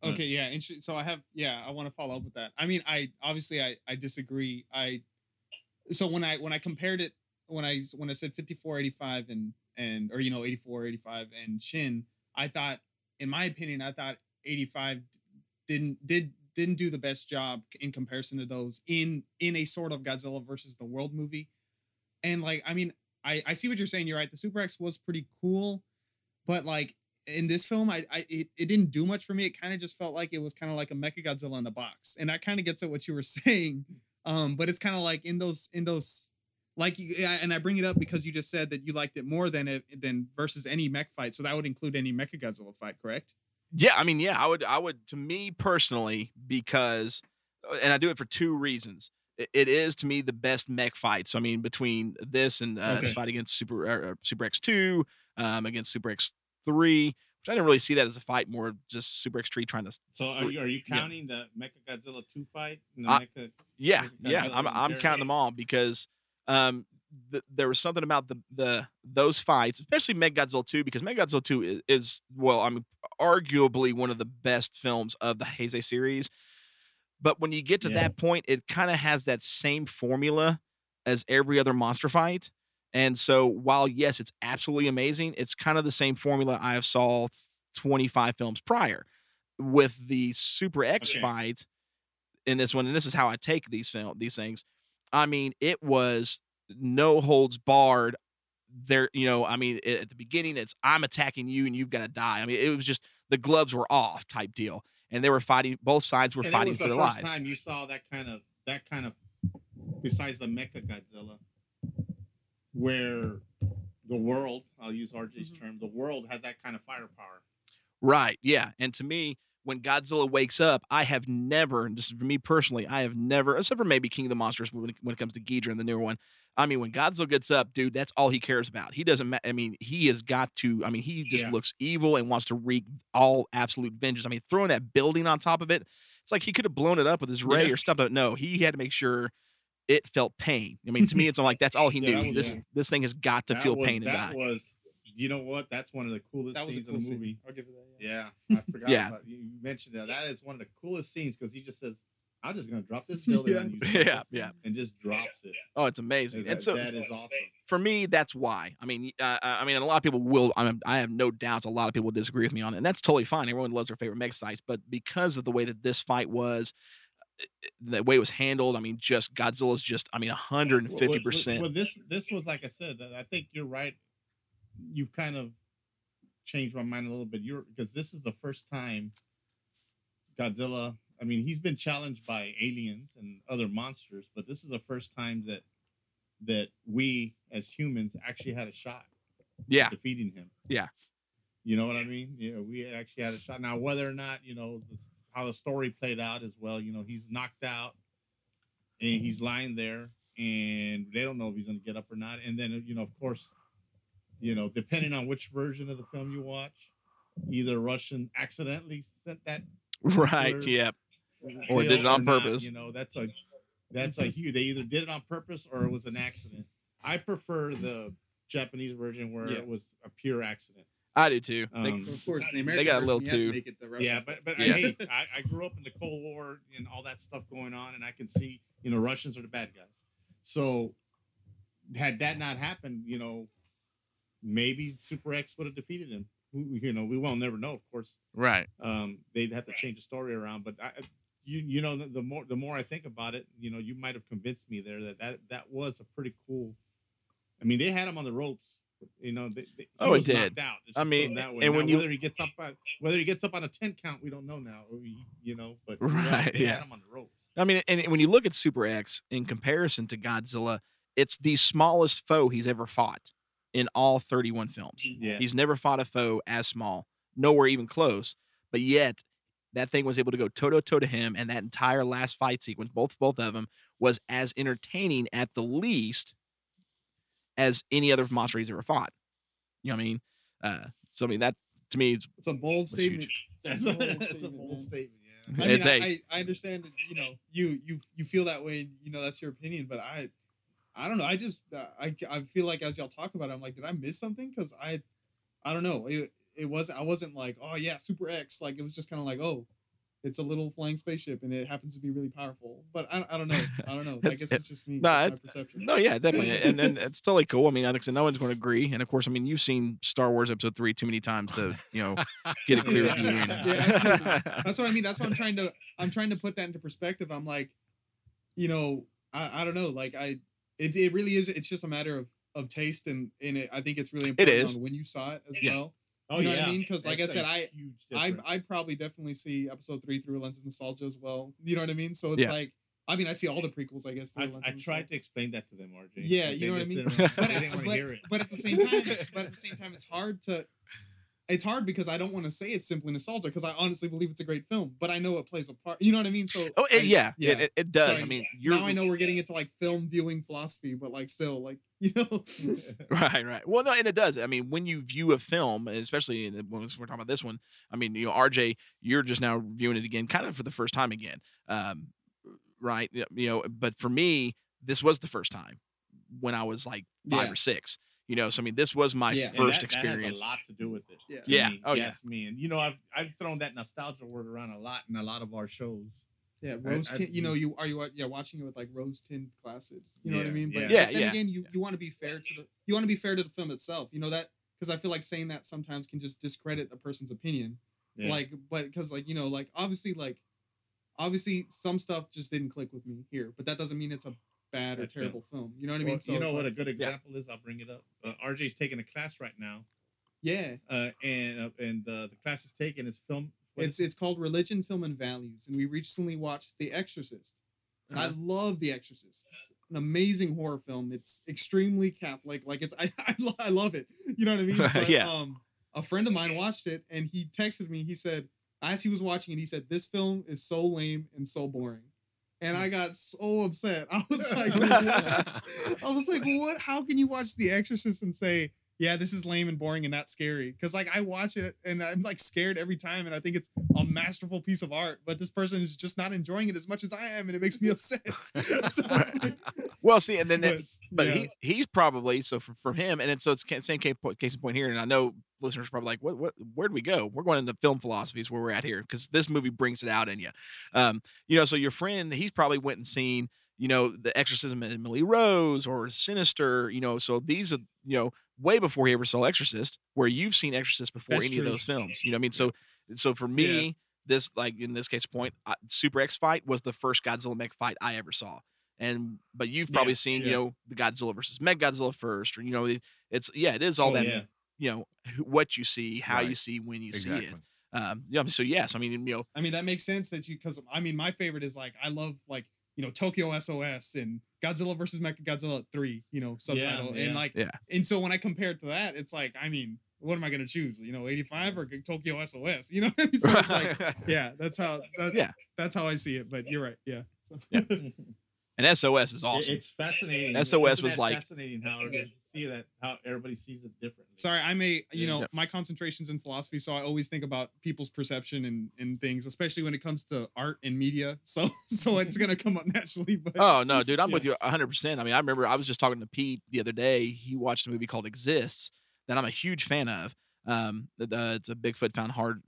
okay. Yeah, inter- so I have yeah, I want to follow up with that. I mean, I obviously I I disagree. I so when I when I compared it when I when I said 54 85 and and or you know 84 85 and Shin, I thought in my opinion I thought 85 didn't did didn't do the best job in comparison to those in in a sort of Godzilla versus the world movie. And like I mean, I I see what you're saying. You're right. The Super X was pretty cool, but like in this film, I, I it, it didn't do much for me. It kind of just felt like it was kind of like a Mecha Godzilla in a box, and that kind of gets at what you were saying. Um, but it's kind of like in those in those like you, yeah, and I bring it up because you just said that you liked it more than it than versus any mech fight. So that would include any Mecha Godzilla fight, correct? Yeah, I mean, yeah, I would, I would, to me personally, because, uh, and I do it for two reasons. It, it is to me the best mech fight. So I mean, between this and uh, this fight against Super uh, Super X two, um, against Super X three, which I didn't really see that as a fight, more just Super X three trying to. So are you are you yeah. counting the Mecha Godzilla two fight? The Uh, Mecha, Yeah, Mecha yeah, I'm, I'm counting them all because um, th- there was something about the the those fights, especially Meg Godzilla 2, because Meg Godzilla 2 is, is well, I mean, arguably one of the best films of the Heisei series. But when you get to Yeah. that point, it kind of has that same formula as every other monster fight. And so while yes, it's absolutely amazing, it's kind of the same formula I have saw 25 films prior with the Super X Okay. fight in this one. And this is how I take these film these things. I mean, it was no holds barred. There, you know, I mean, a- at the beginning, it's I'm attacking you and you've got to die. I mean, it was just the gloves were off type deal, and they were fighting. Both sides were and it fighting for the their first lives. time you saw that kind of that kind of besides the Mecha Godzilla, where the world. I'll use RJ's Mhm. term. The world had that kind of firepower. Right. Yeah. And to me, when Godzilla wakes up, I have never, just for me personally, I have never, except for maybe King of the Monsters when it, when it comes to Ghidorah and the newer one. I mean, when Godzilla gets up, dude, that's all he cares about. He doesn't. Ma- I mean, he has got to. I mean, he just Yeah. looks evil and wants to wreak all absolute vengeance. I mean, throwing that building on top of it, it's like he could have blown it up with his ray Yeah. or But No, he had to make sure it felt pain. I mean, to me, it's like that's all he Yeah, knew. that was- this yeah. this thing has got to That feel was, pain and that die. was, you know what? That's one of the coolest That was a scenes cool in the scene. movie. I'll give it that. Yeah. Yeah, I forgot. Yeah. about, you you mentioned that. That is one of the coolest scenes because he just says, "I'm just gonna drop this building Yeah. on you," yeah, yeah. and just drops it. Oh, it's amazing. That, and so that is awesome. for me, that's why. I mean, uh, I mean, and a lot of people will. I, mean, I have no doubts. A lot of people will disagree with me on it, and that's totally fine. Everyone loves their favorite mega sites, but because of the way that this fight was, uh, the way it was handled, I mean, just Godzilla's just, I mean, hundred and Well, fifty well, percent. Well, this this was like I said. I think you're right. You've kind of changed my mind a little bit. You're because this is the first time Godzilla. I mean, he's been challenged by aliens and other monsters, but this is the first time that that we as humans actually had a shot Yeah, defeating him. Yeah. You know what I mean? Know, we actually had a shot. Now, whether or not, you know, this, how the story played out as well, you know, he's knocked out and mm-hmm. he's lying there and they don't know if he's going to get up or not. And then, you know, of course, you know, depending on which version of the film you watch, either Russian accidentally sent that right. Or- Yeah, Or did it on not, purpose. you know, that's a that's a huge. They either did it on purpose or it was an accident. I prefer the Japanese version where Yeah. it was a pure accident. I do too. They- Um, Of course, the They got a little version, to too- Make it the Russian yeah, but but Yeah. I. I, I grew up in the Cold War and all that stuff going on, and I can see you know Russians are the bad guys. So had that not happened, you know, maybe Super X would have defeated him. We- You know, we will never know, of course. right. um, they'd have to change the story around. But I, you you know, the, the more the more I think about it, you know, you might have convinced me there that that, that was a pretty cool. I mean, they had him on the ropes. You know, they, they, he Oh, it did. I mean, that way. and Now, when you- whether he gets up on whether he gets up on a ten count, we don't know now. You know, but Right, yeah. him on the ropes. I mean, and when you look at Super X in comparison to Godzilla, it's the smallest foe he's ever fought in all 31 films. Yeah, He's never fought a foe as small, nowhere even close. But yet, that thing was able to go toe to toe to him, and that entire last fight sequence, both both of them, was as entertaining at the least as any other monster he's ever fought. You know what I mean? Uh, so I mean that to me is It's a bold statement. huge. that's a a, bold that's a statement, bold statement. Yeah. I mean, I I, a- I, I understand that you know you you you feel that way. You know that's your opinion, but I I don't know. I just uh, I I feel like as y'all talk about it, I'm like, did I miss something? Because I I don't know. It, it was I wasn't like oh yeah Super X. Like it was just kind of like oh it's a little flying spaceship and it happens to be really powerful. But I, I don't know. I don't know. I guess it's just me. no, it's- perception. no, yeah, definitely, and and it's totally cool. I mean, I said, no one's going to agree, and of course, I mean, you've seen Star Wars Episode Three too many times to you know get a clear Yeah. view. Yeah, absolutely. That's what I mean. That's what I'm trying to. I'm trying to put that into perspective. I'm like, you know, I, I don't know. Like I, it, it really is. It's just a matter of of taste, and and it, I think it's really important is. on when you saw it as Yeah. well. Oh You know yeah. what I mean? Because like I It's a said, I- I. I probably definitely see episode three through a lens of nostalgia as well. You know what I mean? So it's Yeah. like, I mean, I see all the prequels, I guess. Through I, a lens I of tried to explain that to them, RJ. Yeah, you know what I mean? but, they didn't want to but- but at the same time, but at the same time, it's hard to. It's hard because I don't want to say it's simply nostalgia because I honestly believe it's a great film, but I know it plays a part. You know what I mean? So Oh, it, I- yeah, yeah. It, it, it does. So I mean, you're now I know we're getting into like film viewing philosophy, but like still, like you know, Right, right. Well, no, and it does. I mean, when you view a film, especially in when we're talking about this one, I mean, you know, RJ, you're just now viewing it again, kind of for the first time again, um, right? You know, but for me, this was the first time when I was like five Yeah. or six. You know, so I mean, this was my Yeah. First that- That experience. has a lot to do with it. Yeah. Yeah. me, Oh, yes you yeah. me, and you know, I've I've thrown that nostalgia word around a lot in a lot of our shows. Yeah, rose I- tint. You know, you are you yeah watching it with like rose tint glasses. You know what I mean? But, yeah. but then Yeah, again, you you want to be fair to the you want to be fair to the film itself. You know that because I feel like saying that sometimes can just discredit the person's opinion. Yeah. Like, but because like you know, like obviously like obviously some stuff just didn't click with me here, but that doesn't mean it's a bad or Bad film. terrible film. You know what I mean? So you know what like- a good example is? I'll bring it up. Uh, RJ's taking a class right now, yeah. uh, and uh, and uh, the class is taken is film. It's it's called Religion, Film, and Values, and we recently watched The Exorcist. And I Uh-huh. love The Exorcist. It's an amazing horror film. It's extremely Catholic. Like it's I I, lo- I love it. You know what I mean? But, Yeah. Um, a friend of mine watched it and he texted me. He said, as he was watching it, he said, "This film is so lame and so boring." And I got so upset. I was like, what? I was like, what? How can you watch The Exorcist and say, yeah, this is lame and boring and not scary? Because like I watch it and I'm like scared every time, and I think it's a masterful piece of art. But this person is just not enjoying it as much as I am, and it makes me upset. So, Well, see, and then but, But yeah. he he's probably so for, from him, and it's, so it's same case, case in point here. And I know listeners are probably like, "What? What? Where do we go? We're going into film philosophies where we're at here because this movie brings it out in you." Um, you know, so your friend, he's probably went and seen, you know, The Exorcism of Emily Rose or Sinister. You know, so these are you know way before he ever saw Exorcist, where you've seen Exorcist before That's any of those films. You know, what I mean, so so for me. This like in this case point, uh, Super X fight was the first Godzilla mech fight I ever saw, and but you've probably Yeah, seen you know the Godzilla versus Meg Godzilla first, or you know it- it's yeah it is all Oh, that yeah. you know what you see, how you see, when you exactly. see it. Um, yeah, so yes, I mean you know I mean, that makes sense that you because I mean, my favorite is like I love like you know Tokyo SOS and Godzilla versus Mechagodzilla three, you know subtitle, yeah. and like Yeah. and so when I compare it to that, it's like I mean, what am I gonna choose? You know, eighty five or Tokyo SOS? You know, what I mean? so it's like yeah, that's how that, Yeah. that's how I see it. But you're right, yeah. So, and SOS is awesome. It's fascinating. SOS Isn't was like- fascinating how everybody see that how everybody sees it differently. Sorry, I'm a you know Yeah. my concentrations in philosophy, so I always think about people's perception and and things, especially when it comes to art and media. So so it's gonna come up naturally. But Oh no, dude, I'm with you 100. percent I mean, I remember I was just talking to Pete the other day. He watched a movie called Exists that I'm a huge fan of. Um, the, the- it's a Bigfoot found hard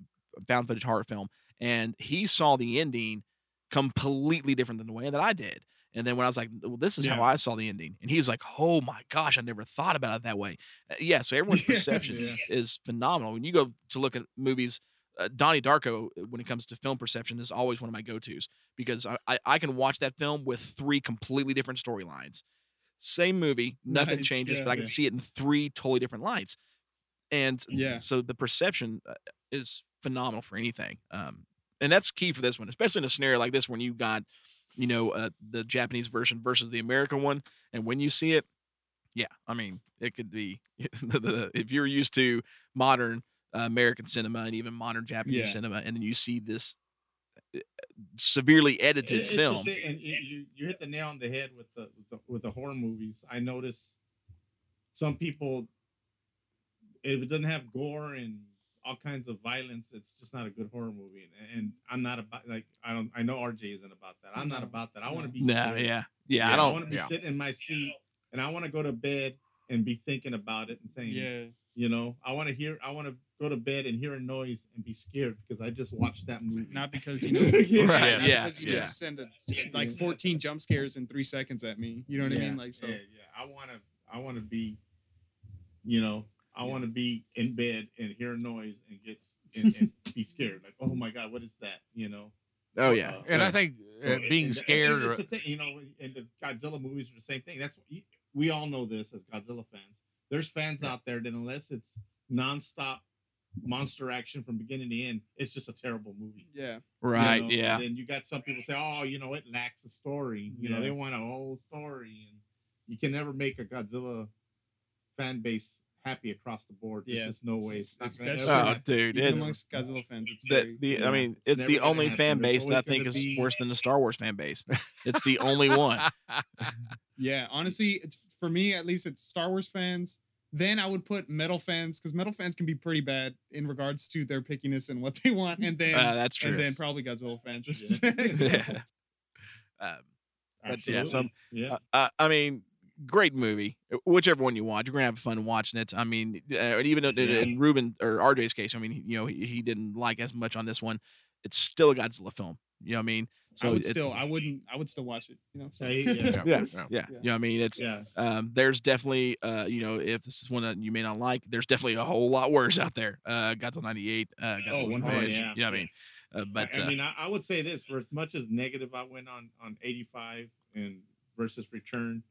found footage horror film, and he saw the ending completely different than the way that I did. And then when I was like, "Well, this is how I saw the ending," and he was like, "Oh my gosh, I never thought about it that way." Uh, yeah, so everyone's Yeah. perception is, is phenomenal. When you go to look at movies, uh, Donnie Darko, uh, when it comes to film perception, is always one of my go-tos because I, I, I can watch that film with three completely different storylines. Same movie, nothing Nice, changes, yeah, but I can yeah. see it in three totally different lights. And Yeah. so the perception uh, is phenomenal for anything. Um, and that's key for this one, especially in a scenario like this when you've got, you know, uh, the Japanese version versus the American one. And when you see it, yeah, I mean, it could be if you're used to modern uh, American cinema and even modern Japanese Yeah. cinema, and then you see this uh, severely edited It- film. same- and you, you you hit the nail on the head with the, with the with the horror movies. I notice some people if it doesn't have gore and all kinds of violence, it's just not a good horror movie. And, and I'm not about like I don't I know RJ isn't about that. I'm not about that. I want to be No, scared. yeah, yeah, I I don't. want to be yeah. sitting in my seat and I want to go to bed and be thinking about it and saying, yeah, you know, I want to hear, I want to go to bed and hear a noise and be scared because I just watched that movie. not because you know, Yeah. Right, not yeah, because you yeah. know, send a, like 14 jump scares in three seconds at me. You know what I mean? Like so. yeah, yeah. I want to, I want to be, you know, I want to be in bed and hear a noise and get and, and be scared. Like, oh my god, what is that? You know. Oh yeah, Uh, And I think so uh, being and- and scared, It's or, a thing, you know, and the Godzilla movies are the same thing. That's what we all know this as Godzilla fans. There's fans out there that unless it's nonstop monster action from beginning to end, it's just a terrible movie. Yeah. you right, know? yeah. And then you got some people say, "Oh, you know, it lacks a story. You know, they want a whole story, and you can never make a Godzilla fan base happy across the board. There's Yeah. just no way. It's not gonna that's Oh, dude, Even it's amongst Godzilla fans, it's the, very the I yeah, mean, it's it's the only happen. fan base that I think gonna is be- worse than the Star Wars fan base. It's the only one. Yeah, honestly, it's for me at least. It's Star Wars fans. Then I would put metal fans because metal fans can be pretty bad in regards to their pickiness and what they want, and then Uh, that's true. and then probably Godzilla fans. yeah. Um, But yeah, so- Absolutely. yeah. uh, uh, I mean, great movie. Whichever one you watch, you're gonna have fun watching it. I mean, uh, even in, Yeah. in Ruben or RJ's case, I mean, you know, he, he didn't like as much on this one. It's still a Godzilla film. You know what I mean? So I would still, I wouldn't, I would still watch it. You know, so Yeah, yeah. yeah, Yeah. yeah, Yeah. yeah. You know what I mean? It's yeah. um, there's definitely uh, you know, if this is one that you may not like, there's definitely a whole lot worse out there. Uh, Godzilla '98, uh, Godzilla Oh, 100, yeah, You know what I mean? Uh, but I, I uh, mean, I, I would say this: for as much as negative I went on on eighty five and versus Return,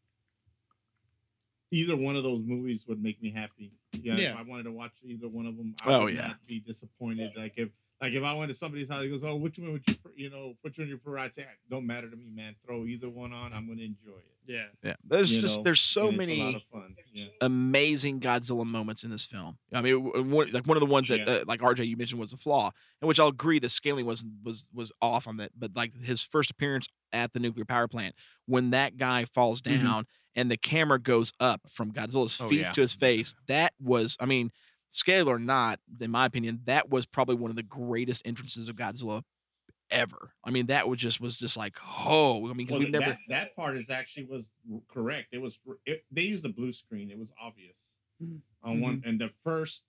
either one of those movies would make me happy. Yeah, Yeah. if I wanted to watch either one of them, I Oh, would yeah. not be disappointed. Like if Like if I went to somebody's house, he goes, "Oh, which one would you, pre- you know, which one you prefer?" I'd say, "Don't matter to me, man. Throw either one on. I'm gonna enjoy it." Yeah. Yeah, there's You just know, there's so And it's a lot many. Yeah. amazing Godzilla moments in this film. I mean, one, like one of the ones that, Yeah. uh, like RJ, you mentioned was a flaw, in which I'll agree the scaling was was was off on that. But like his first appearance at the nuclear power plant, when that guy falls Mhm. down and the camera goes up from Godzilla's Oh, feet yeah. to his face, that was, I mean, scale or not, in my opinion, that was probably one of the greatest entrances of Godzilla ever. I mean, that was just was just like, oh, I mean, because Well, we've never. that, that part is actually was correct. It was it, they used the blue screen. It was obvious Mhm. on one and the first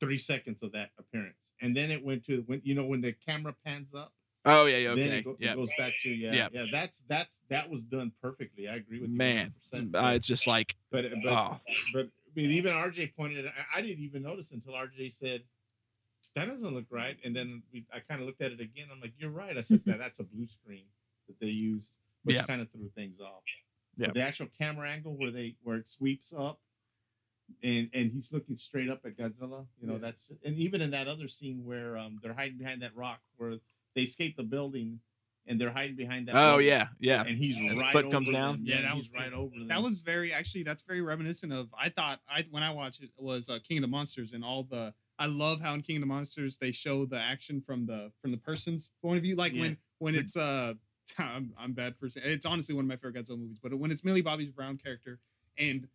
three seconds of that appearance, and then it went to when you know when the camera pans up. oh yeah, yeah, Then okay, it, go- it yeah, goes back to yeah, Yeah. yeah, That's that's that was done perfectly. I agree with you. man, 100%. uh, it's just like, but but oh. but I mean, even RJ pointed. I, I didn't even notice until RJ said, "That doesn't look right." And then we, I kind of looked at it again. I'm like, "You're right." I said, "That that's a blue screen that they used, which Yeah. kind of threw things off." Yeah. But the actual camera angle where they where it sweeps up, and and he's looking straight up at Godzilla. You know, Yeah. that's and even in that other scene where um they're hiding behind that rock where they escape the building. And they're hiding behind that. oh building, yeah, yeah. And he's His right foot over comes down? them. Yeah, Yeah, that he's was right over them. That was very actually that's very reminiscent of I thought I when I watched it was uh, King of the Monsters and all the I love how in King of the Monsters they show the action from the from the person's point of view like Yeah. when when it's uh I'm, I'm bad for saying it's honestly one of my favorite Godzilla movies but when it's Millie Bobby Brown character and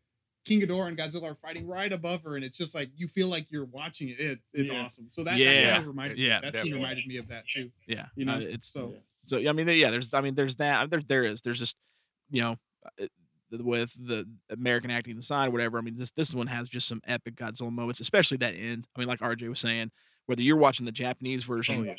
King Ghidorah and Godzilla are fighting right above her and it's just like you feel like you're watching it, it it's Yeah. awesome so that, that Yeah. kind of reminded Yeah, that definitely. scene reminded me of that too Yeah, you know uh, it's so so. I mean, yeah. There's, I mean, there's that. There, there is. There's just, you know, uh, with the American acting aside, whatever. I mean, this this one has just some epic Godzilla moments, especially that end. I mean, like RJ was saying, whether you're watching the Japanese version Oh, yeah.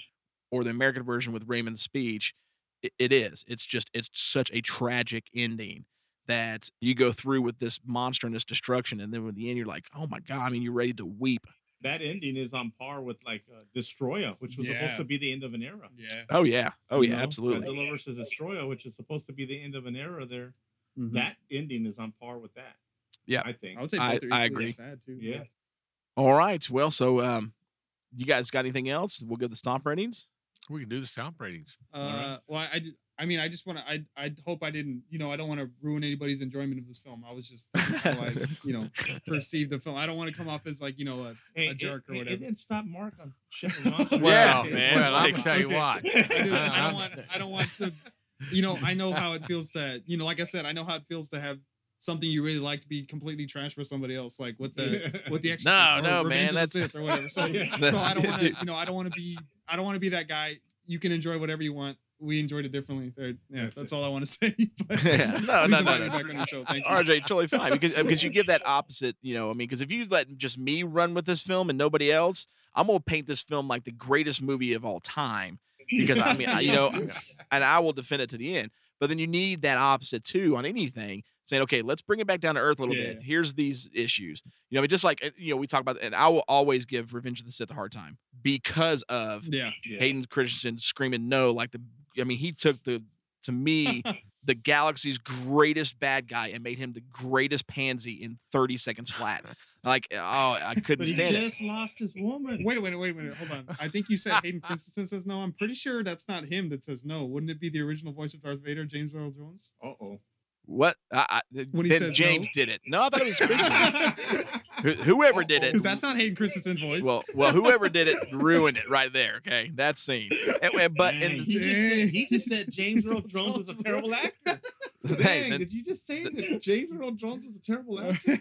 or the American version with Raymond's speech, it, it is. It's just, it's such a tragic ending that you go through with this monster and this destruction, and then at the end, you're like, oh my god. I mean, you're ready to weep. that ending is on par with like uh, Destoroyah, which was supposed to be the end of an era. yeah Oh yeah. Oh You yeah. know, Absolutely. Godzilla versus Destoroyah, which is supposed to be the end of an era. There, Mhm. that ending is on par with that. Yeah. I think. I would say I- both are I agree. sad too Yeah. All right. Well, so um, you guys got anything else? We'll go to the stomp ratings. We can do the stomp ratings. Uh, right. well, I, I, I mean, I just want to. I, I hope I didn't. You know, I don't want to ruin anybody's enjoyment of this film. I was just, this is how I, you know, perceived the film. I don't want to come off as like, you know, a, Hey, a jerk it, or whatever. It didn't stop Mark on shitting on Well, Okay. man. Well, I'm gonna tell you okay. what. I, just, I don't want. I don't want to. You know, I know how it feels to. You know, like I said, I know how it feels to have something you really like to be completely trashed for somebody else, like with the with the exorcist No, or no, Revenge man, of the that's- Sith or whatever. So, Yeah. so I don't want to. You know, I don't want to be. I don't want to be that guy. You can enjoy whatever you want. We enjoyed it differently. Yeah, That's that's, all I want to say. But Yeah. No, no, no, no. back on the show. Thank you. RJ, totally fine because uh, because you give that opposite. You know, I mean, because if you let just me run with this film and nobody else, I'm gonna paint this film like the greatest movie of all time. Because I mean, I- you know, and I will defend it to the end. But then you need that opposite too on anything, saying, okay, let's bring it back down to earth a little Yeah. bit. Here's these issues. You know, I mean, just like uh, you know, we talk about, and I will always give Revenge of the Sith a hard time because of Yeah. Yeah. Hayden Christensen screaming no. Like the, I mean, he took the to me the galaxy's greatest bad guy and made him the greatest pansy in 30 seconds flat. Like, oh, I couldn't But he stand it. just lost his woman. Wait a minute, wait a minute, hold on. I think you said Hayden Christensen says no. I'm pretty sure that's not him that says no. Wouldn't it be the original voice of Darth Vader, James Earl Jones? Uh oh. What? I, I, When he then says James no? did it. No, I thought it was Christensen. Who- Whoever did it. Because that's not Hayden Christensen's voice. Well, well, whoever did it ruined it right there. Okay, that scene. And- and- but Dang, in, he, just said, he just said James Earl Jones was a terrible actor. Hey, Dang, then- did you just say that James Earl Jones was a terrible actor?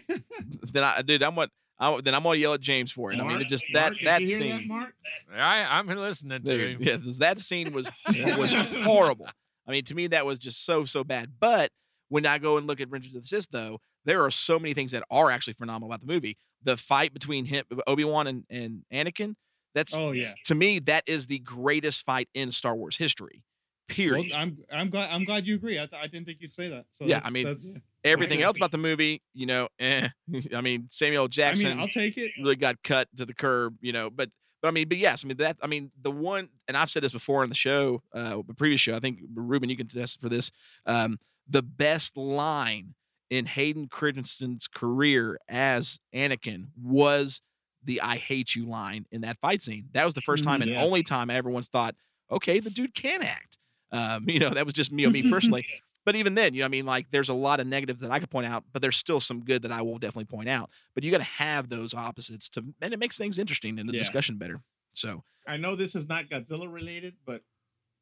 then I did. I'm what. I, then I'm gonna yell at James for it. I mean, it just that Mark, did that you hear scene. that, Mark? I, I'm listening to Dude, you. yeah, that scene was was horrible. I mean, to me, that was just so so bad. But when I go and look at Revenge of the Sith, though, there are so many things that are actually phenomenal about the movie. The fight between him, Obi Wan, and, and Anakin. That's Oh, yeah. To me, that is the greatest fight in Star Wars history. well, Period. I'm I'm glad I'm glad you agree. I, th- I didn't think you'd say that. So Yeah, I mean, that's, Everything else about the movie, you know, eh. I mean, Samuel L. I Jackson. mean, I'll take it. really got cut to the curb, you know. But but I mean, but yes, I mean that I mean the one, and I've said this before in the show, uh, the previous show. I think Ruben, you can test for this. Um, the best line in Hayden Christensen's career as Anakin was the "I hate you" line in that fight scene. That was the first time Mm, and yeah. only time I ever once thought, okay, the dude can act. Um, you know, that was just me, or me personally. But even then, you know, I mean, like, there's a lot of negatives that I could point out, but there's still some good that I will definitely point out. But you got to have those opposites to, and it makes things interesting and the Yeah. discussion better. So, I know this is not Godzilla related, but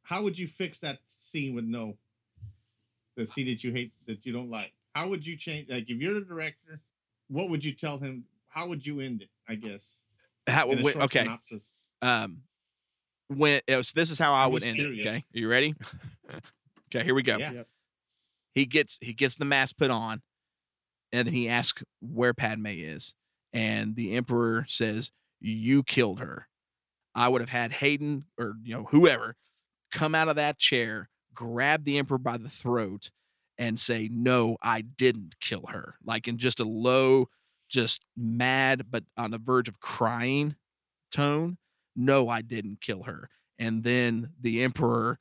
how would you fix that scene with no? The scene that you hate, that you don't like. How would you change? Like, if you're the director, what would you tell him? How would you end it? I guess. how, In a when- short okay. synopsis. Um, when it was, this is how I I'm would end curious. it. Okay, are you ready? okay, here we go. Yeah. He gets he gets the mask put on, and then he asks where Padme is, and the Emperor says, "You killed her." I would have had Hayden or you know whoever come out of that chair, grab the Emperor by the throat, and say, "No, I didn't kill her." Like in just a low, just mad but on the verge of crying tone. No, I didn't kill her. And then the Emperor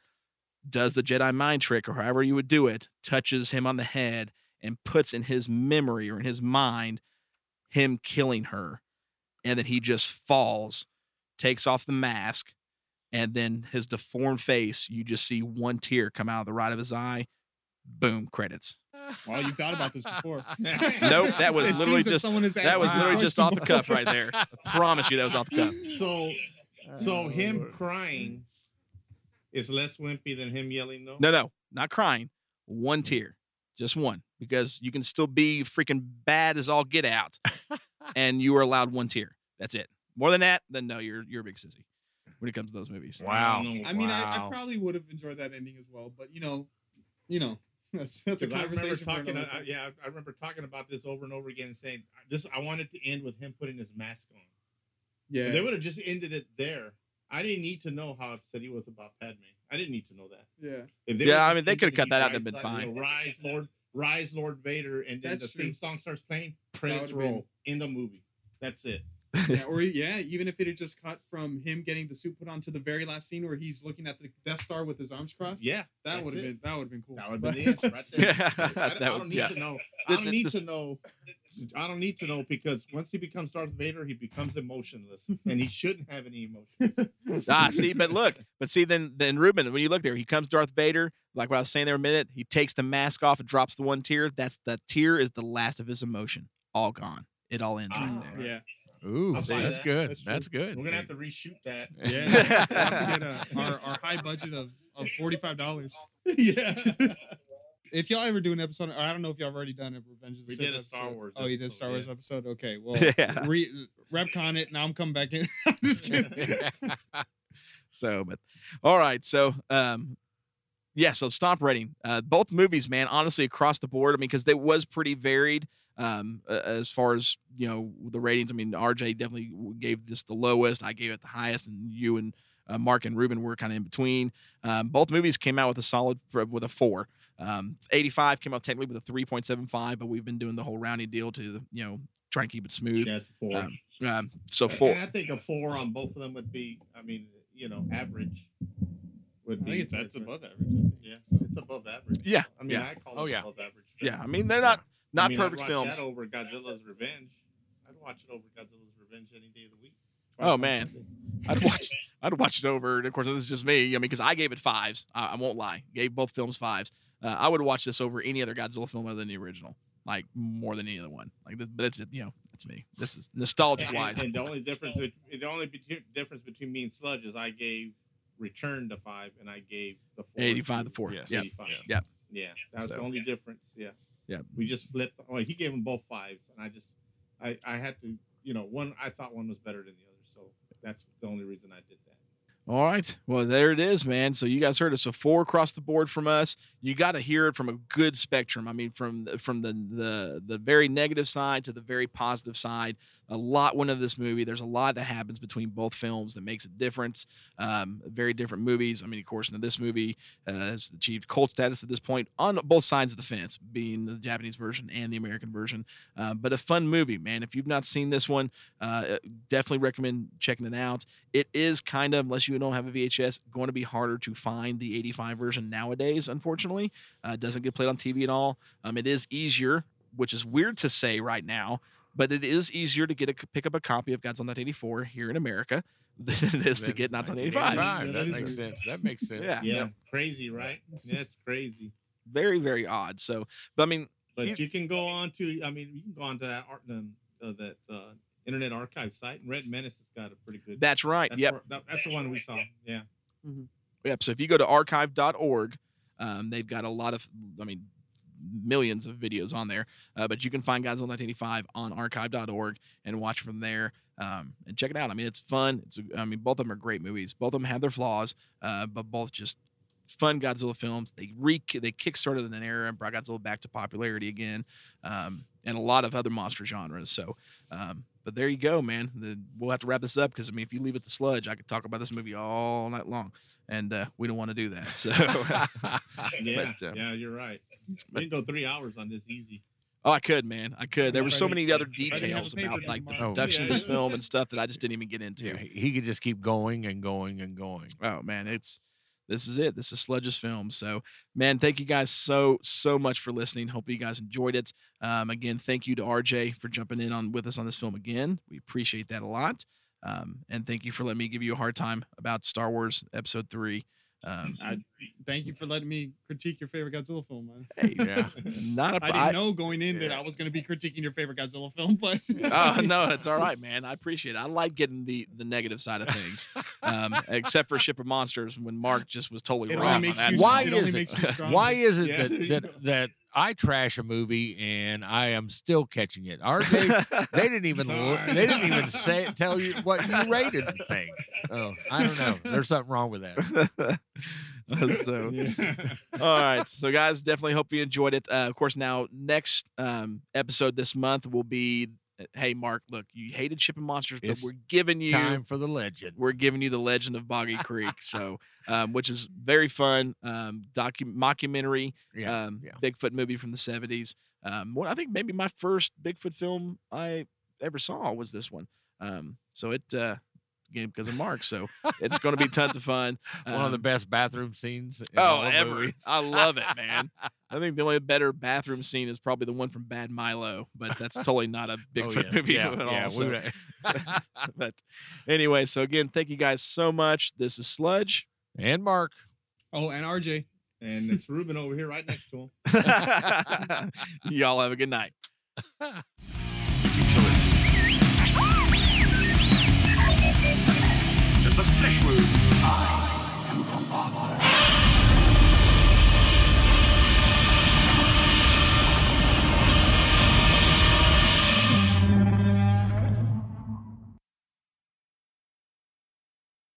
does the Jedi mind trick, or however you would do it, touches him on the head and puts in his memory or in his mind him killing her. And then he just falls, takes off the mask, and then his deformed face, you just see one tear come out of the right of his eye. Boom, credits. Well, you thought about this before. Nope, that was It literally seems that just- someone has That was literally just question off the cuff right there. I promise you that was off the cuff. So, so Oh, him crying is less wimpy than him yelling no. No, no, not crying. One mm. tear, just one, because you can still be freaking bad as all get out, and you are allowed one tear. That's it. More than that, then no, you're you're a big sissy when it comes to those movies. Wow. I. I mean, I, I probably would have enjoyed that ending as well, but you know, you know, that's that's a 'Cause I remember conversation. for talking. another uh, I, yeah, I remember talking about this over and over again and saying this. I wanted to end with him putting his mask on. yeah. They would have just ended it there. I didn't need to know how upset he was about Padme. I didn't need to know that. yeah. Yeah, I mean, they could've cut that out, rise that'd been up, you know, fine. Rise Lord, rise Lord Vader, and then That's the theme song starts playing. Credits would've been- roll in the movie. That's it. Yeah, or yeah, even if it had just cut from him getting the suit put on to the very last scene where he's looking at the Death Star with his arms crossed. Yeah, that would have been that would have been cool. That would have been the answer right there. Yeah, I, I don't need yeah. to know. I don't need to know. I don't need to know because once he becomes Darth Vader, he becomes emotionless, and he shouldn't have any emotions. ah, see, but look, but see, then then Ruben, when you look there, he comes Darth Vader. Like what I was saying there a minute, he takes the mask off and drops the one tear. That's the tear is the last of his emotion, all gone. It all ends Ah. right there. yeah, Ooh, I'll see, buy that's that. good. That's That's, true. good. We're gonna have to reshoot that. yeah. We'll have to get a, our our high budget of of forty five dollars. yeah. If y'all ever do an episode, or I don't know if y'all have already done a Revenge of the We Sith did a Star. Wars Oh, you did a Star Wars yeah. episode. Okay, well, Yeah. re, retcon it. Now I'm coming back in. I'm just kidding. So, but all right. So, um, yeah. So, stomp rating. Uh, both movies, man. Honestly, across the board. I mean, because they was pretty varied. Um, as far as you know, the ratings. I mean, RJ definitely gave this the lowest. I gave it the highest, and you and uh, Mark and Ruben were kind of in between. Um, both movies came out with a solid with a four. Um, 85 came out technically with a 3.75, but we've been doing the whole rounding deal to you know try and keep it smooth. Yeah, it's a four. Um, um, so four. And I think a four on both of them would be. I mean, you know, average. Would I be. think it's that's above average. Yeah, so. it's above average. Yeah, I mean, yeah. I call Oh, it yeah. above average. Yeah. I mean they're not not I mean, I'd perfect watch films. That over Godzilla's Revenge. I'd watch it over Godzilla's Revenge any day of the week. Oh, man. I'd watch. I'd watch it over. And of course, this is just me. I mean, because I gave it fives. I, I won't lie. Gave both films fives. Uh, I would watch this over any other Godzilla film other than the original. Like more than any other one. Like, but that's it. You know, that's me. This is nostalgic And, wise. and the only difference, the only difference between me and Sludge is I gave Return to five, and I gave the four 85 to to four. Yes. Yeah. 85. Yeah. Yeah, that was So- the only difference. Yeah. Yeah. We just flipped. Well, he gave them both fives, and I just, I, I had to, you know, one. I thought one was better than the other, so that's the only reason I did that. All right. Well, there it is, man. So you guys heard it. So four across the board from us. You got to hear it from a good spectrum. I mean, from from the the the very negative side to the very positive side. A lot went into this movie. There's a lot that happens between both films that makes a difference. Um, very different movies. I mean, of course, in this movie uh, has achieved cult status at this point on both sides of the fence, being the Japanese version and the American version. Um, but a fun movie, man. If you've not seen this one, uh, definitely recommend checking it out. It is kind of, unless you don't have a VHS, going to be harder to find the 85 version nowadays, unfortunately. Uh, it doesn't get played on TV at all. Um, it is easier, which is weird to say right now, but it is easier to get a pick up a copy of Godzilla 1984 here in America than it is to get 1985. 1985, Yeah, That that is makes weird. sense. That makes sense. Yeah. Yeah, crazy, right? That's crazy. Very very odd. So, but I mean, But You- you, can go on to, I mean, you can go on to that art, um, uh, that uh, Internet Archive site, and Red Menace has got a pretty good. that's right. That's, yep. where- that- that's the one we saw. Yeah. Yep. So if you go to archive.org, um, they've got a lot of, I mean, millions of videos on there. Uh, but you can find Godzilla 1985 on archive.org and watch from there um, and check it out. I mean, it's fun. It's, I mean, both of them are great movies. Both of them have their flaws, uh, but both just fun Godzilla films. They re they kickstarted an era and brought Godzilla back to popularity again, um, and a lot of other monster genres. So. Um, but there you go, man. The, we'll have to wrap this up because I mean, if you leave it to sludge, I could talk about this movie all night long, and uh, we don't want to do that. So, Yeah. But, uh, yeah, you're right. We can go three hours on this easy. oh, I could, man, I could. There were so many other Friday have a details about like the production of this film and stuff that I just didn't even get into. Yeah, he he could just keep going and going and going. Oh man, it's this is it. This is Sludge's film. So, man, thank you guys so so much for listening. Hope you guys enjoyed it. Um, again, thank you to RJ for jumping in on with us on this film again. We appreciate that a lot. Um, and thank you for letting me give you a hard time about Star Wars Episode Three. Um, I thank you for letting me critique your favorite Godzilla film, man. hey, Yeah. not a I I- didn't know going in that I was going to be critiquing your favorite Godzilla film, but oh no, it's all right, man. I appreciate it. I like getting the the negative side of things, um, except for Ship of Monsters when Mark just was totally It wrong. only on that you- side. Why it only is makes it? you. Why is it Yeah, that that, that I trash a movie and I am still catching it? RJ, they didn't even they didn't even say tell you what you rated the thing. Oh, I don't know. There's something wrong with that. so all right so guys definitely hope you enjoyed it uh, of course now next um, episode this month will be hey mark look you hated ship of monsters but It's we're giving you Time for the legend. we're giving you the legend of boggy creek so um, which is very fun um, docu- mockumentary Yeah, um, yeah. bigfoot movie from the 70s um, well, i think maybe my first bigfoot film i ever saw was this one um, so it uh, again because of mark so it's going to be tons of fun One of the Um, best bathroom scenes. In Oh, all ever. movies. I love it, man. I think the only better bathroom scene is probably the one from Bad Milo, but that's totally not a Oh, Bigfoot yes. movie Yeah, at all. we so- would- but anyway, so again, thank you guys so much. This is Sludge. and Mark. oh, and RJ. and it's Ruben over here right next to him. Y'all have a good night. The flesh wound. I.